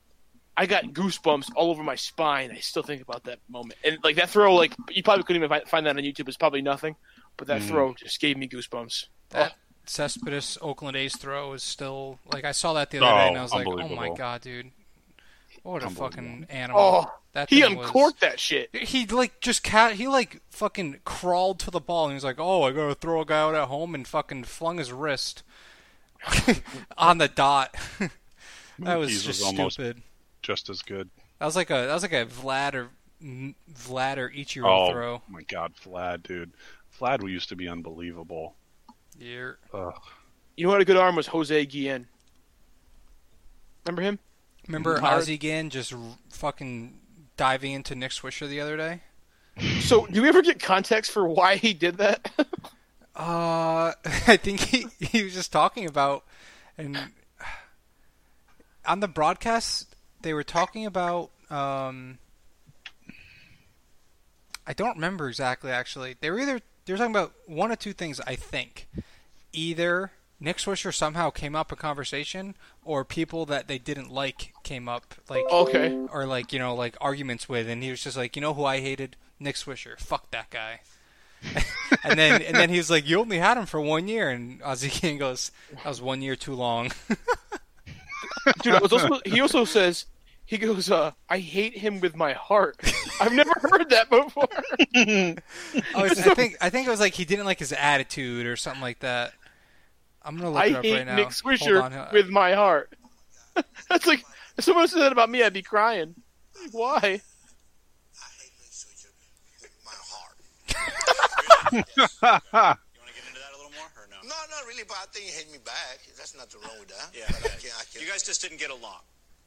S3: I got goosebumps all over my spine. I still think about that moment. And like that throw, like you probably couldn't even find that on YouTube. It's probably nothing, but that
S4: Mhm.
S3: throw just gave me goosebumps.
S2: That Cespedes Oakland A's throw is still like I saw that the other day and I
S4: Oh,
S2: was like, oh my god, dude, what a fucking animal!
S3: Oh,
S2: that
S3: he
S2: thing was-
S3: uncorked that shit.
S2: He like just cat. He like fucking crawled to the ball and he was like, "Oh, I gotta throw a guy out at home," and fucking flung his wrist on the dot. that was
S4: Keys was
S2: just
S4: almost-
S2: stupid.
S4: Just as good.
S2: That was like a that was like a Vlad or Vlad or Ichiro throw.
S4: Oh
S2: throw.
S4: my God, Vlad, dude. Vlad we used to be unbelievable.
S2: Yeah.
S4: Ugh.
S3: You know what? A good arm was Jose Guillen. Remember him?
S2: Remember
S3: Hard.
S2: Ozzy again just r- fucking diving into Nick Swisher the other day?
S3: So, do we ever get context for why he did that?
S2: Uh, I think he he was just talking about, and on the broadcast they were talking about. Um, I don't remember exactly. Actually, they were either they were talking about one or two things. I think either Nick Swisher somehow came up a conversation, or people that they didn't like came up like
S3: okay.
S2: or like you know like arguments with, and he was just like, you know who I hated? Nick Swisher. Fuck that guy. and then and then he was like, you only had him for one year, and Ozzy King goes, that was one year too long.
S3: Dude, was also, he also says, he goes, uh, I hate him with my heart. I've never heard that before.
S2: Oh, it's- I think I think it was like he didn't like his attitude or something like that. I'm gonna look
S3: I
S2: it up
S3: hate
S2: right now.
S3: Nick Swisher
S2: on.
S3: with my heart. That's like, if someone said that about me, I'd be crying. Like, Why?
S5: I hate Nick Swisher with my heart.
S6: You want to get into that a little more, or no?
S5: No, not really, but I think he hate me back. There's nothing wrong with that.
S6: Yeah.
S5: But I can't, I can't.
S6: You guys just didn't get along.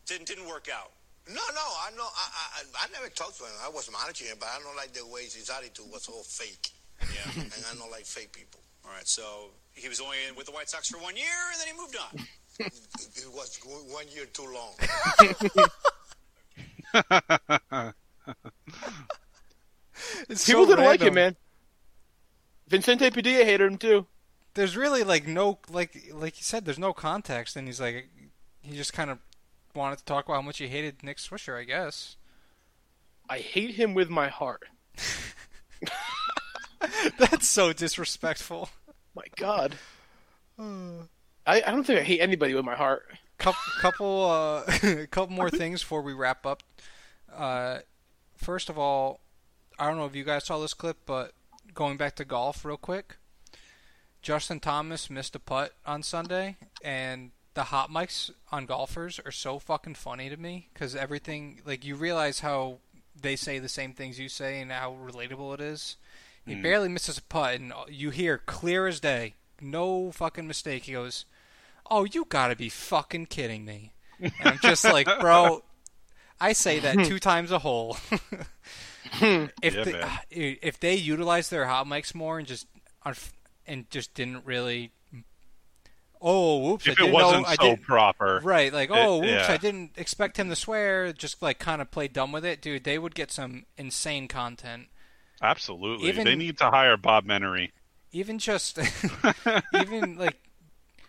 S6: Didn't didn't work out.
S5: No, no, I know. I, I, I- I never talked to him. I was managing him, but I don't like the way his attitude was all fake.
S6: Yeah.
S5: and I don't like fake people.
S6: All right. So he was only in with the White Sox for one year, and then he moved on.
S5: It, it was one year too long.
S2: It's
S3: People
S2: so
S3: didn't like him, man. Vicente Padilla hated him too.
S2: There's really like no like like you said. There's no context, and he's like he just kind of wanted to talk about how much he hated Nick Swisher, I guess.
S3: I hate him with my heart.
S2: That's so disrespectful.
S3: My God. I, I don't think I hate anybody with my heart.
S2: couple couple uh couple more things before we wrap up. Uh, first of all, I don't know if you guys saw this clip, but going back to golf real quick, Justin Thomas missed a putt on Sunday, and the hot mics on golfers are so fucking funny to me because everything like you realize how they say the same things you say and how relatable it is. He hmm. barely misses a putt, and you hear clear as day, no fucking mistake. He goes, "Oh, you gotta be fucking kidding me!" And I'm just like, bro, I say that two times a hole. if
S4: Yeah,
S2: they, if they utilize their hot mics more and just and just didn't really, oh, whoops, I
S4: If it
S2: didn't
S4: wasn't
S2: know, I
S4: so proper,
S2: Right, like, oh, whoops,
S4: yeah.
S2: I didn't expect him to swear. Just like kind of play dumb with it, dude. They would get some insane content.
S4: absolutely.
S2: Even-
S4: they need to hire Bob Menery,
S2: Even just, even like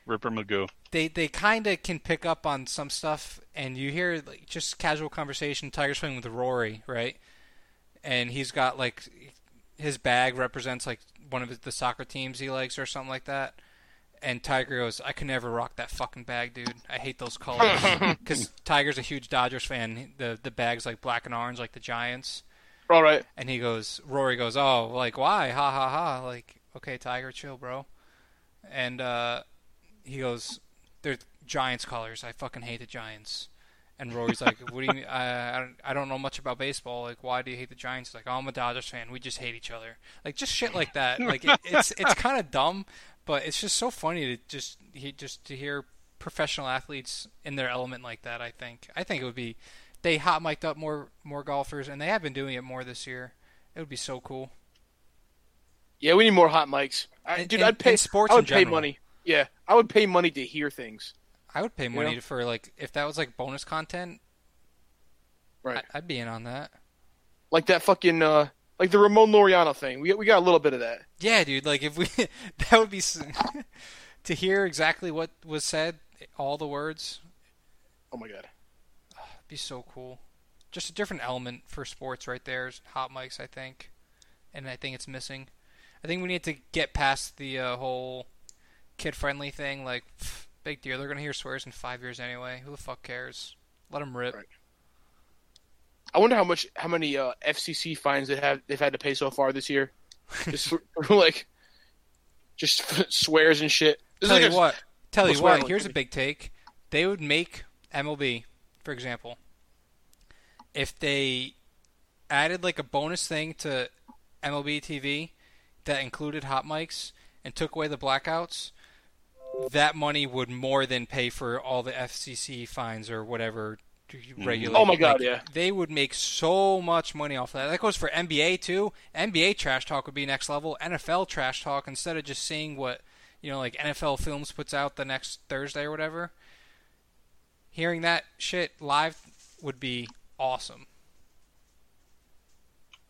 S4: Ripper Magoo.
S2: they they kind of can pick up on some stuff, and you hear like just casual conversation. Tiger swing with Rory, right? And he's got like his bag represents like one of the soccer teams he likes or something like that. And Tiger goes, "I could never rock that fucking bag, dude. I hate those colors." Because Tiger's a huge Dodgers fan. The the bag's like black and orange, like the Giants.
S3: All right.
S2: And he goes, Rory goes, oh, like why? Ha ha ha! Like, okay, Tiger, chill, bro. And uh, he goes, they're Giants colors. I fucking hate the Giants. And Rory's like, what do you? mean? I I don't, I don't know much about baseball. Like, why do you hate the Giants? He's like, oh, I'm a Dodgers fan. We just hate each other. Like, just shit like that. Like, it, it's it's kind of dumb, but it's just so funny to just he just to hear professional athletes in their element like that. I think. I think it would be. They hot mic'd up more more golfers, and they have been doing it more this year. It would be so cool.
S3: Yeah, we need more hot mics. I, dude, I'd pay.
S2: sports
S3: I would pay
S2: general.
S3: money. Yeah, I would pay money to hear things.
S2: I would pay money
S3: know?
S2: for like if that was like bonus content.
S3: Right.
S2: I, I'd be in on that.
S3: Like that fucking uh, like the Ramon Laureano thing. We we got a little bit of that.
S2: Yeah, dude. Like if we, that would be to hear exactly what was said, all the words,
S3: Oh my god.
S2: be so cool. Just a different element for sports right there. is Hot mics, I think, and I think it's missing. I think we need to get past the uh, whole kid-friendly thing. Like, pff, big deal. They're gonna hear swears in five years anyway. Who the fuck cares? Let them rip.
S3: Right. I wonder how much how many uh, FCC fines they have they've had to pay so far this year. Just for, like just swears and shit. This
S2: Tell you
S3: like a-
S2: what. Tell you what. Here's a big take. They would make MLB, for example, if they added like a bonus thing to MLB TV that included hot mics and took away the blackouts. That money would more than pay for all the FCC fines or whatever mm-hmm. to regulate.
S3: Oh my God,
S2: like,
S3: yeah.
S2: They would make so much money off that. That goes for NBA too. NBA trash talk would be next level. NFL trash talk instead of just seeing what you know, like NFL Films puts out the next Thursday or whatever. Hearing that shit live would be awesome.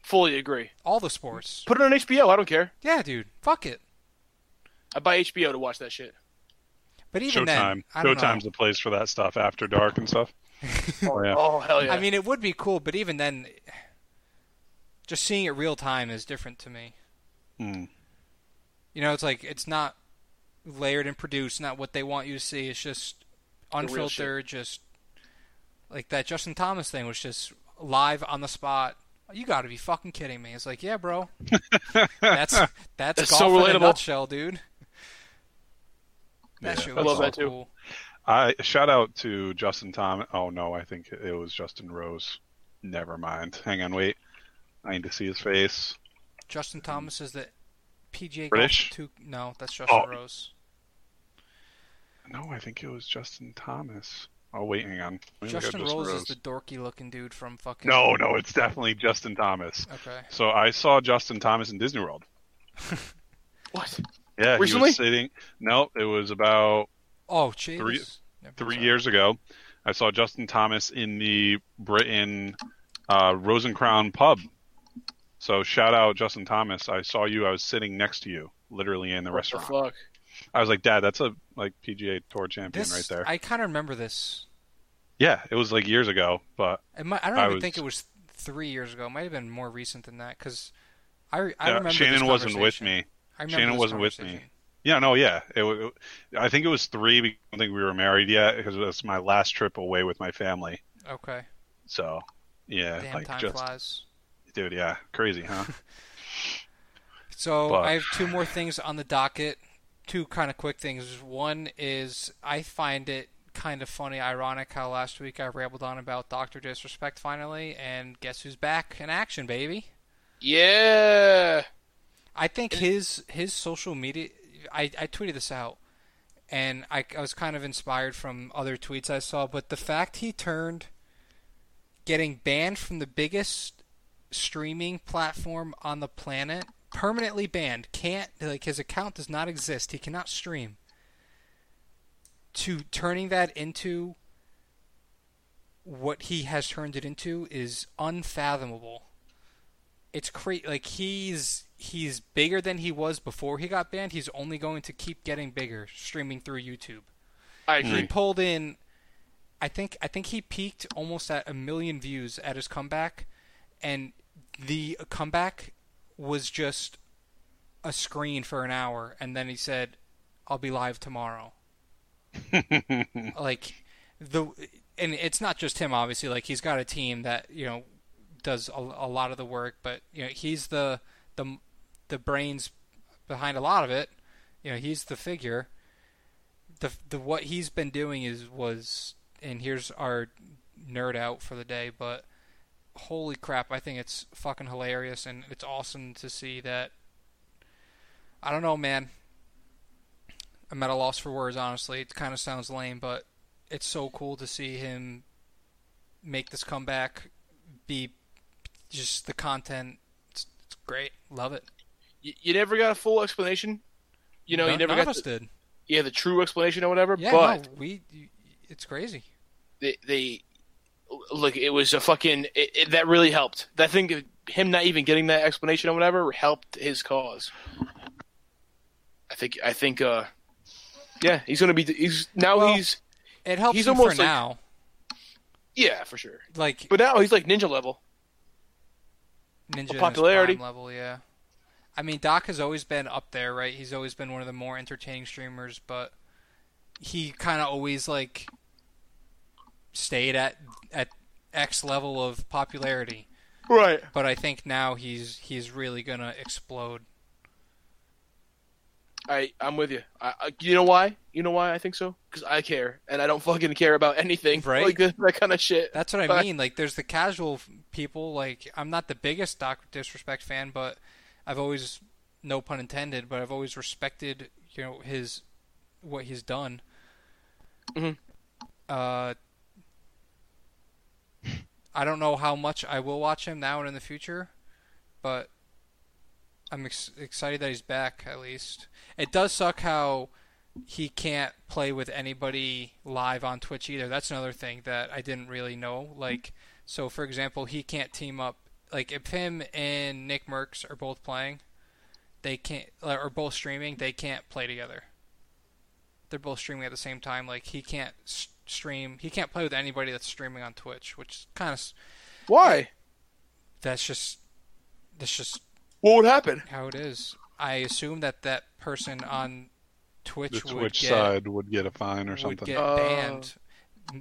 S3: fully agree.
S2: All the sports.
S3: Put it on HBO. I don't care.
S2: Yeah, dude. Fuck it.
S3: I buy HBO to watch that shit.
S2: But even
S4: Showtime.
S2: then, I don't
S4: Showtime's
S2: know.
S4: the place for that stuff after dark and stuff. oh, yeah.
S3: Oh hell yeah!
S2: I mean, it would be cool, but even then, just seeing it real time is different to me.
S4: Hmm.
S2: You know, it's like it's not layered and produced, not what they want you to see. It's just unfiltered, just like that Justin Thomas thing was just live on the spot. You got to be fucking kidding me! It's like, yeah, bro, that's that's,
S3: That's
S2: golf
S3: so
S2: in a
S3: relatable.
S2: nutshell, dude. That
S4: Yeah,
S2: shit
S4: I
S3: love
S2: so
S3: that too.
S2: cool.
S4: I shout out to Justin Thomas. Oh no, I think it was Justin Rose. Never mind. Hang on, wait. I need to see his face.
S2: Justin Thomas is the PGA
S4: British?
S2: golf two. No, that's oh. Justin
S4: Oh.
S2: Rose.
S4: No, I think it was Justin Thomas. Oh wait, hang on. Let me look at
S2: Justin
S4: Justin
S2: Rose,
S4: Rose.
S2: is the dorky looking dude from fucking.
S4: No, no, it's definitely Justin Thomas.
S2: Okay.
S4: So I saw Justin Thomas in Disney World.
S3: what?
S4: Yeah, he
S3: Recently?
S4: was sitting. No, it was about
S2: Oh, jeez.
S4: Three-
S2: Never-
S4: three
S2: sorry.
S4: years ago. I saw Justin Thomas in the Britain uh, Rose & Crown pub. So shout out Justin Thomas. I saw you. I was sitting next to you, literally in the
S3: What the
S4: restaurant.
S3: fuck?
S4: I was like, Dad, that's a like PGA Tour champion
S2: This,
S4: right there.
S2: I kind of remember this.
S4: Yeah, it was like years ago, but
S2: It might, I don't
S4: I
S2: even
S4: was-
S2: think it was three years ago. It might have been more recent than that because I, I
S4: yeah,
S2: remember
S4: Shannon wasn't with me.
S2: I remember
S4: Shannon wasn't with me. Yeah, no, yeah. It, wa- I think it was three. because I don't think we were married yet because it was my last trip away with my family.
S2: Okay.
S4: So, yeah,
S2: Damn,
S4: like
S2: time
S4: just,
S2: flies.
S4: dude, yeah, crazy, huh?
S2: So
S4: But-
S2: I have two more things on the docket. Two kind of quick things. One is I find it kind of funny, ironic how last week I rambled on about Doctor Disrespect finally, and guess who's back in action, baby?
S3: Yeah.
S2: I think his his social media. I, I tweeted this out, and I, I was kind of inspired from other tweets I saw. But the fact he turned getting banned from the biggest streaming platform on the planet, permanently banned, can't like his account does not exist. He cannot stream. To turning that into what he has turned it into is unfathomable it's crazy. Like he's he's bigger than he was before he got banned. He's only going to keep getting bigger streaming through YouTube.
S3: I agree.
S2: He pulled in, I think I think he peaked almost at a million views at his comeback, and the comeback was just a screen for an hour, and then he said, "I'll be live tomorrow." like the and it's not just him obviously like he's got a team that you know does a, a lot of the work but you know he's the the the brains behind a lot of it you know he's the figure the the what he's been doing is was and here's our nerd out for the day but holy crap I think it's fucking hilarious and it's awesome to see that I don't know man I'm at a loss for words. Honestly, it kind of sounds lame, but it's so cool to see him make this comeback. Be just the content. It's, it's great. Love it.
S3: You, you never got a full explanation. You know,
S2: none,
S3: you never got
S2: us
S3: the,
S2: did.
S3: yeah the true explanation or whatever.
S2: Yeah,
S3: but
S2: no, we. It's crazy.
S3: they, they look. It was a fucking it, it, that really helped. That thing, him not even getting that explanation or whatever, helped his cause. I think. I think. uh Yeah, he's gonna be. He's now
S2: Well,
S3: he's
S2: It helps
S3: He's
S2: him for
S3: almost like-
S2: now.
S3: yeah for sure.
S2: Like
S3: But now he's like ninja level.
S2: Ninja in his
S3: popularity.
S2: prime level, yeah. I mean, Doc has always been up there, right? He's always been one of the more entertaining streamers, but he kind of always like stayed at at X level of popularity.
S3: Right.
S2: But I think now he's he's really gonna explode.
S3: I I'm with you. I, I you know why? You know why I think so? Because I care, and I don't fucking care about anything
S2: Right.
S3: like that, that kind of shit.
S2: That's what I
S3: But-
S2: mean. Like, there's the casual people. Like, I'm not the biggest Doc Disrespect fan, but I've always, no pun intended, but I've always respected, you know, his what he's done.
S3: Mhm.
S2: Uh, I don't know how much I will watch him now and in the future, but I'm ex- excited that he's back. At least it does suck how he can't play with anybody live on Twitch either. That's another thing that I didn't really know. Like, so for example, he can't team up. Like, if him and NICKMERCS are both playing, they can't, or both streaming, they can't play together. They're both streaming at the same time. Like, he can't stream, he can't play with anybody that's streaming on Twitch, which kind of,
S3: Why?
S2: that's just, that's just
S3: What would happen?
S2: how it is. I assume that that person on Twitch
S4: The
S2: would
S4: Twitch
S2: get
S4: side would get a fine or something.
S2: would
S4: something.
S2: get
S3: Oh.
S2: banned.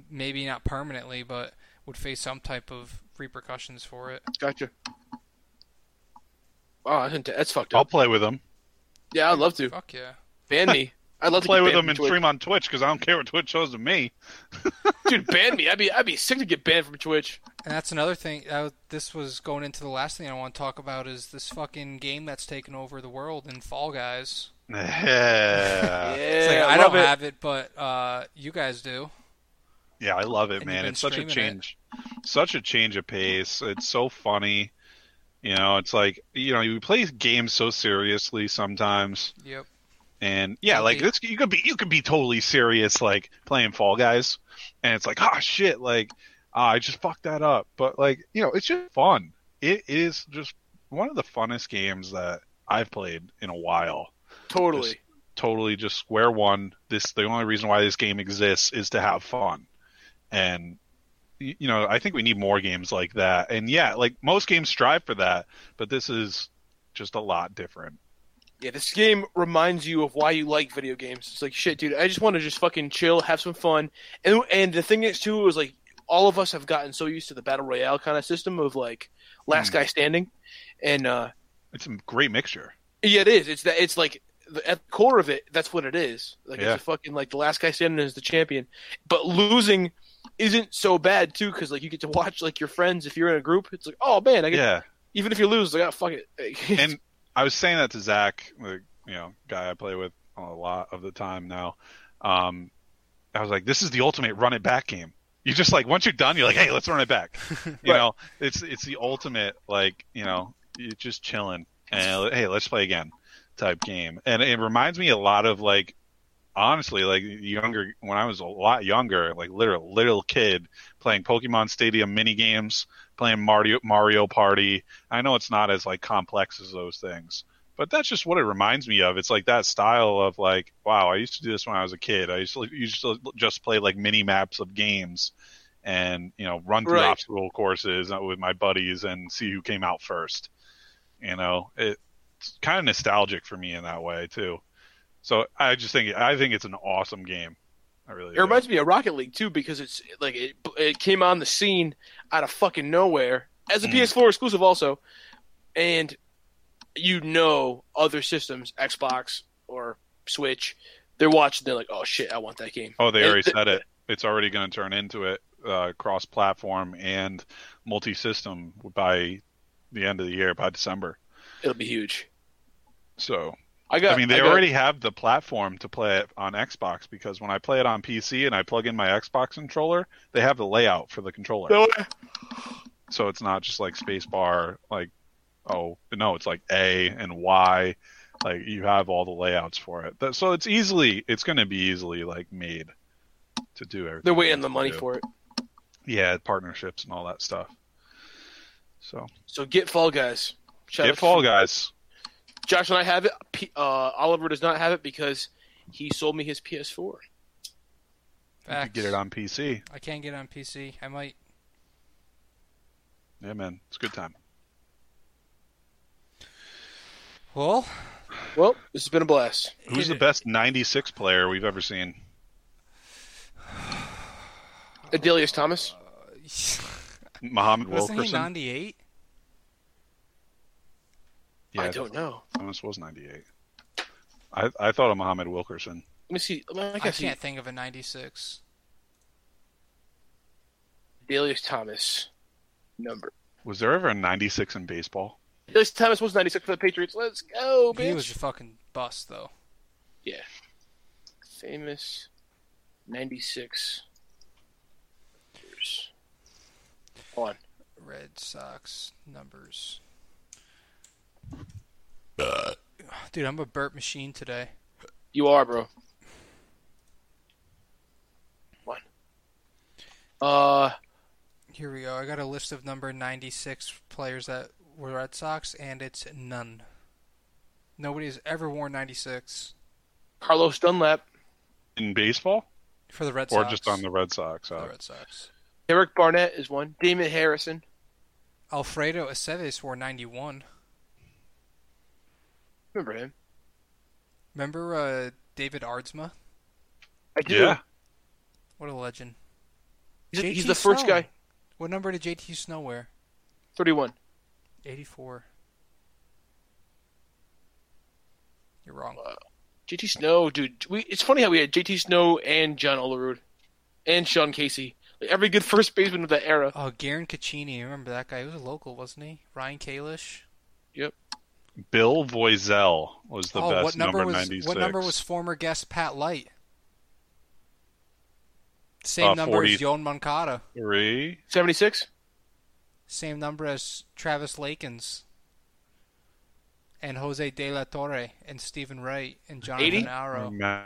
S2: Maybe not permanently, but would face some type of repercussions for it.
S3: Gotcha. Oh, that's, int- that's fucked up.
S4: I'll play with them.
S3: Yeah, I'd love to.
S2: Fuck yeah.
S3: Ban me. I'd love to
S4: Play with them
S3: from
S4: and
S3: Twitch.
S4: stream on Twitch because I don't care what Twitch shows to me.
S3: Dude, ban me. I'd be I'd be sick to get banned from Twitch.
S2: And that's another thing. Uh, this was going into the last thing I want to talk about is this fucking game that's taken over the world in Fall Guys.
S4: Yeah,
S2: It's like,
S3: Yeah,
S2: I don't
S3: it.
S2: have it, but uh, you guys do.
S4: yeah, I love it,
S2: And
S4: man. It's such a
S2: streaming it.
S4: change, such a change of pace. It's so funny. You know, it's like you know, you play games so seriously sometimes,
S2: Yep.
S4: And yeah, like it's, you could be you could be totally serious like playing Fall Guys, and it's like, oh shit, like ah, I just fucked that up. But like, you know, it's just fun. It is just one of the funnest games that I've played in a while.
S3: Totally.
S4: Just totally just square one. This the only reason why this game exists is to have fun, and you know I think we need more games like that. And yeah, like most games strive for that, but this is just a lot different.
S3: Yeah, this game reminds you of why you like video games. It's like shit, dude. I just want to just fucking chill, have some fun, and and the thing is too is like all of us have gotten so used to the battle royale kind of system of like last
S4: Mm.
S3: guy standing, and uh
S4: It's a great mixture.
S3: yeah, it is. It's that. It's like the, at the core of it. That's what it is. Like
S4: Yeah.
S3: it's a fucking like the last guy standing is the champion, but losing isn't so bad too because like you get to watch like your friends if you're in a group. It's like oh man, I get
S4: Yeah,
S3: even if you lose, like oh fuck it.
S4: and I was saying that to Zach, the you know guy I play with a lot of the time now. Um, I was like, this is the ultimate run it back game. You just like once you're done, you're like, hey, let's run it back. You
S3: Right.
S4: know, it's it's the ultimate like you know you're just chilling and hey, let's play again type game. And it reminds me a lot of like honestly like younger when I was a lot younger, like little little kid playing Pokemon Stadium mini games, playing Mario Mario Party. I know it's not as like complex as those things, but that's just what it reminds me of. It's like that style of like, wow, I used to do this when I was a kid. I used to used to uh, just play like mini maps of games, and you know, run through
S3: Right.
S4: obstacle courses uh, with my buddies and see who came out first. You know, it's kind of nostalgic for me in that way too. So I just think I think it's an awesome game. Really.
S3: It reminds me of Rocket League too because it's like it, it came on the scene out of fucking nowhere as a
S4: Mm.
S3: PS4 exclusive also, and you know other systems, Xbox or Switch, they're watching. They're like, oh shit, I want that game.
S4: Oh, they
S3: And
S4: already
S3: th-
S4: said it. It's already going to turn into it uh, cross-platform and multi-system by the end of the year, by December.
S3: It'll be huge.
S4: So
S3: I got.
S4: I mean, they
S3: got-
S4: already have the platform to play it on Xbox because when I play it on PC and I plug in my Xbox controller, they have the layout for the controller.
S3: No.
S4: So it's not just like spacebar, like oh no, it's like A and Y. Like you have all the layouts for it. That- So it's easily, it's going to be easily like made to do everything.
S3: They're waiting the money
S4: do.
S3: for it.
S4: Yeah, partnerships and all that stuff. So
S3: So get Fall Guys. Shout
S4: get
S3: out-
S4: Fall Guys.
S3: Josh and I have it. P- uh, Oliver does not have it because he sold me his PS4.
S4: You
S2: Facts.
S4: could get it on PC.
S2: I can't get it on PC. I might.
S4: Yeah, man, it's a good time.
S2: Well,
S3: Well, this has been a blast.
S4: Who's the best '96 player we've ever seen?
S3: Adalius Thomas.
S4: Muhammad
S2: wasn't he 98?
S4: Yeah,
S3: I don't know.
S4: Thomas was '98. I I thought of Muhammad Wilkerson.
S3: Let me see. Let me, I
S2: I
S3: can see.
S2: can't think of a 96.
S3: Adalius Thomas number.
S4: Was there ever a '96 in baseball?
S3: Adalius Thomas was 96 for the Patriots. Let's go, bitch.
S2: He was a fucking bust, though.
S3: Yeah. Famous 96. years. Hold on.
S2: Red Sox numbers. Dude, I'm a burp machine today.
S3: You are, bro. One. Uh,
S2: Here we go. I got a list of number 96 players that were Red Sox, and it's none. Nobody's ever worn 96
S3: Carlos Dunlap,
S4: In baseball,
S2: for the Red Sox.
S4: or
S2: Sox.
S4: just on the Red Sox?
S2: For the
S4: Uh,
S2: Red Sox.
S3: Derek Barnett is one. Damon Harrison.
S2: Alfredo Aceves wore 91.
S3: Remember him?
S2: Remember uh, David Aardsma?
S3: I do.
S4: yeah,
S2: What a legend.
S3: He's, he's
S2: JT
S3: the first guy.
S2: What number did JT Snow wear?
S3: 31.
S2: 84. You're wrong.
S3: JT Snow, dude. We, it's funny how we had JT Snow and John Olerud and Sean Casey. Like, every good first baseman of that era.
S2: Oh, Garin Cecchini. Remember that guy? He was a local, wasn't he? Ryan Kalish.
S4: Bill Voizel was the
S2: oh,
S4: best
S2: what number, was
S4: 96.
S2: what number was former guest Pat Light? Same
S4: Uh,
S2: number
S4: 40.
S2: as Yoan Moncada.
S4: three?
S3: 76?
S2: Same number as Travis Lakins. And Jose De La Torre and Steven Wright and Jonathan
S3: 80?
S2: Aro.
S4: Ma-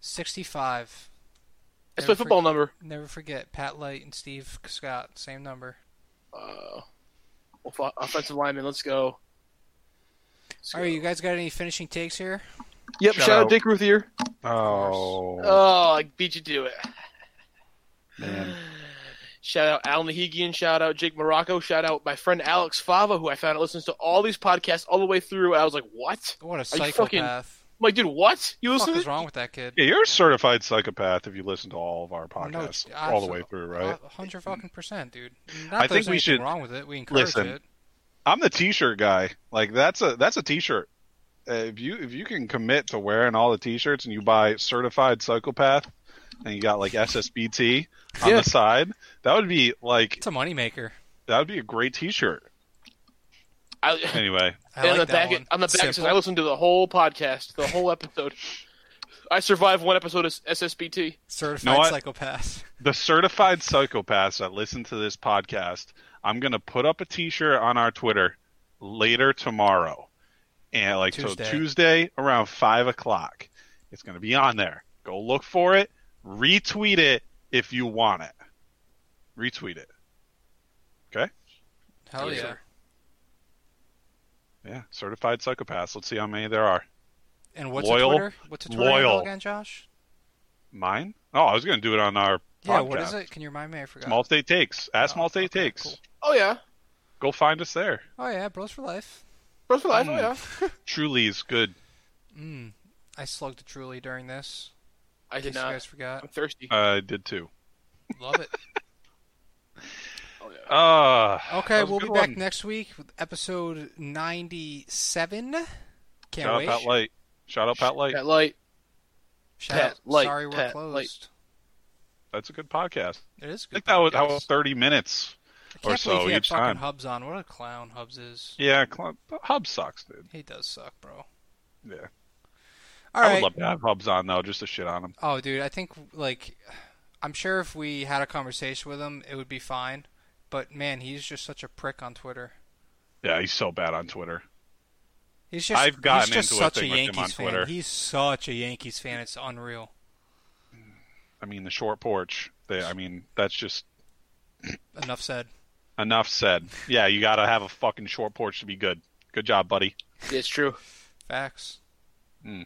S2: 65.
S3: That's my football
S2: forget-
S3: number.
S2: Never forget Pat Light and Steve Scott. Same number.
S3: Uh, off- offensive lineman, let's go. Let's
S2: right, you guys got any finishing takes here?
S3: Yep,
S4: Shout
S3: shout, out
S4: out.
S3: Dick Ruthier.
S4: Oh,
S3: Oh, I beat you to it.
S4: man.
S3: Shout out Alan Nahigian. Shout out Jake Morocco. Shout out my friend Alex Fava, who I found out listens to all these podcasts all the way through. I was like, what?
S2: What a
S3: Are you
S2: psychopath!
S3: fucking- I'm like, dude, what? You
S2: What the
S3: listen
S2: fuck
S3: to
S2: is wrong with that kid?
S4: Yeah, you're a certified psychopath if you listen to all of our
S2: Oh, no,
S4: podcasts all the way through, right?
S2: Hundred fucking percent, dude. Not
S4: I think we
S2: anything
S4: should-
S2: wrong with it. We encourage
S4: Listen,
S2: it.
S4: I'm the T-shirt guy. Like that's a that's a T-shirt. Uh, if you if you can commit to wearing all the T-shirts and you buy certified psychopath and you got like SSBT on
S3: Yeah.
S4: the side, that would be like
S2: It's a moneymaker.
S4: that would be a great T-shirt.
S3: I,
S4: Anyway,
S2: I
S3: and on
S2: like
S3: the
S2: that
S3: back,
S2: one.
S3: on the back, it says, I listened to the whole podcast, the whole episode. I survived one episode of SSBT.
S2: Certified
S4: know
S2: psychopath.
S4: the certified psychopaths that listen to this podcast, I'm gonna put up a T-shirt on our Twitter later tomorrow, and like
S2: Tuesday.
S4: so Tuesday around five o'clock. It's gonna be on there. Go look for it. Retweet it if you want it. Retweet it. Okay.
S2: Hell yeah.
S3: sir.
S4: Yeah. Certified psychopaths. Let's see how many there are.
S2: And what's
S4: Loyal.
S2: a Twitter? What's a Twitter handle
S4: Loyal.
S2: again, Josh?
S4: Mine? Oh, I was gonna do it on our
S2: Yeah,
S4: podcast.
S2: what is it? Can you remind me? I forgot.
S4: Small State Takes. Ask
S2: Oh,
S4: Small State
S2: okay,
S4: Takes.
S2: cool.
S3: Oh, yeah.
S4: Go find us there.
S2: Oh yeah, Bros for Life.
S3: Bros for life,
S4: Mm.
S3: oh, yeah.
S4: Truly's good.
S2: Mm. I slugged a Truly during this.
S3: I
S2: In
S3: did
S2: case you
S3: not.
S2: guys forgot.
S3: I'm thirsty.
S4: I did too.
S2: Love it.
S3: Oh, yeah.
S4: Uh,
S2: Okay,
S4: that was a
S2: we'll be
S4: good
S2: back
S4: one.
S2: next week with episode 97. Can't
S4: Shout out
S2: wait.
S4: Pat Light. Shout out Pat Light.
S3: Pat Light.
S2: Shout
S3: Pat
S2: out.
S3: Light,
S2: Sorry, we're
S3: Pat
S2: closed.
S3: Light.
S4: That's a good podcast.
S2: It is. a
S4: I
S2: Good
S4: think that was, that was 30 minutes. Or so
S2: he
S4: each
S2: fucking
S4: time.
S2: Hubs on. What a clown Hubs is.
S4: Yeah, Cl- Hub sucks, dude.
S2: He does suck, bro.
S4: Yeah.
S2: All
S4: I
S2: right.
S4: would love to have Hubs on though, just to shit on him.
S2: Oh, dude, I think like I'm sure if we had a conversation with him, it would be fine. But man, he's just such a prick on Twitter.
S4: Yeah, he's so bad on Twitter.
S2: He's just
S4: I've gotten
S2: he's just
S4: into a
S2: such a
S4: him
S2: Yankees
S4: on
S2: fan.
S4: Twitter.
S2: He's such a Yankees fan. It's unreal.
S4: I mean, the short porch. They, I mean, that's just
S2: Enough said.
S4: Enough said. Yeah, you gotta have a fucking short porch to be good. Good job, buddy.
S3: It's true.
S2: Facts. Hmm.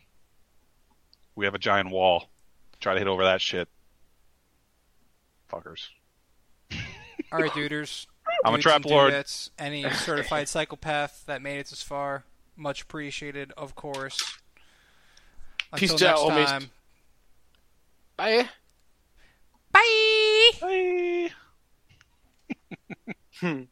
S4: We have a giant wall. Try to hit over that shit. Fuckers.
S2: All right, duders.
S4: I'm a trap lord.
S2: dudettes, Any certified psychopath that made it this far, much appreciated, of course.
S3: Peace
S2: Until
S3: out,
S2: next
S3: homies.
S2: time.
S3: Bye.
S2: Bye.
S4: Bye.
S3: Hmm.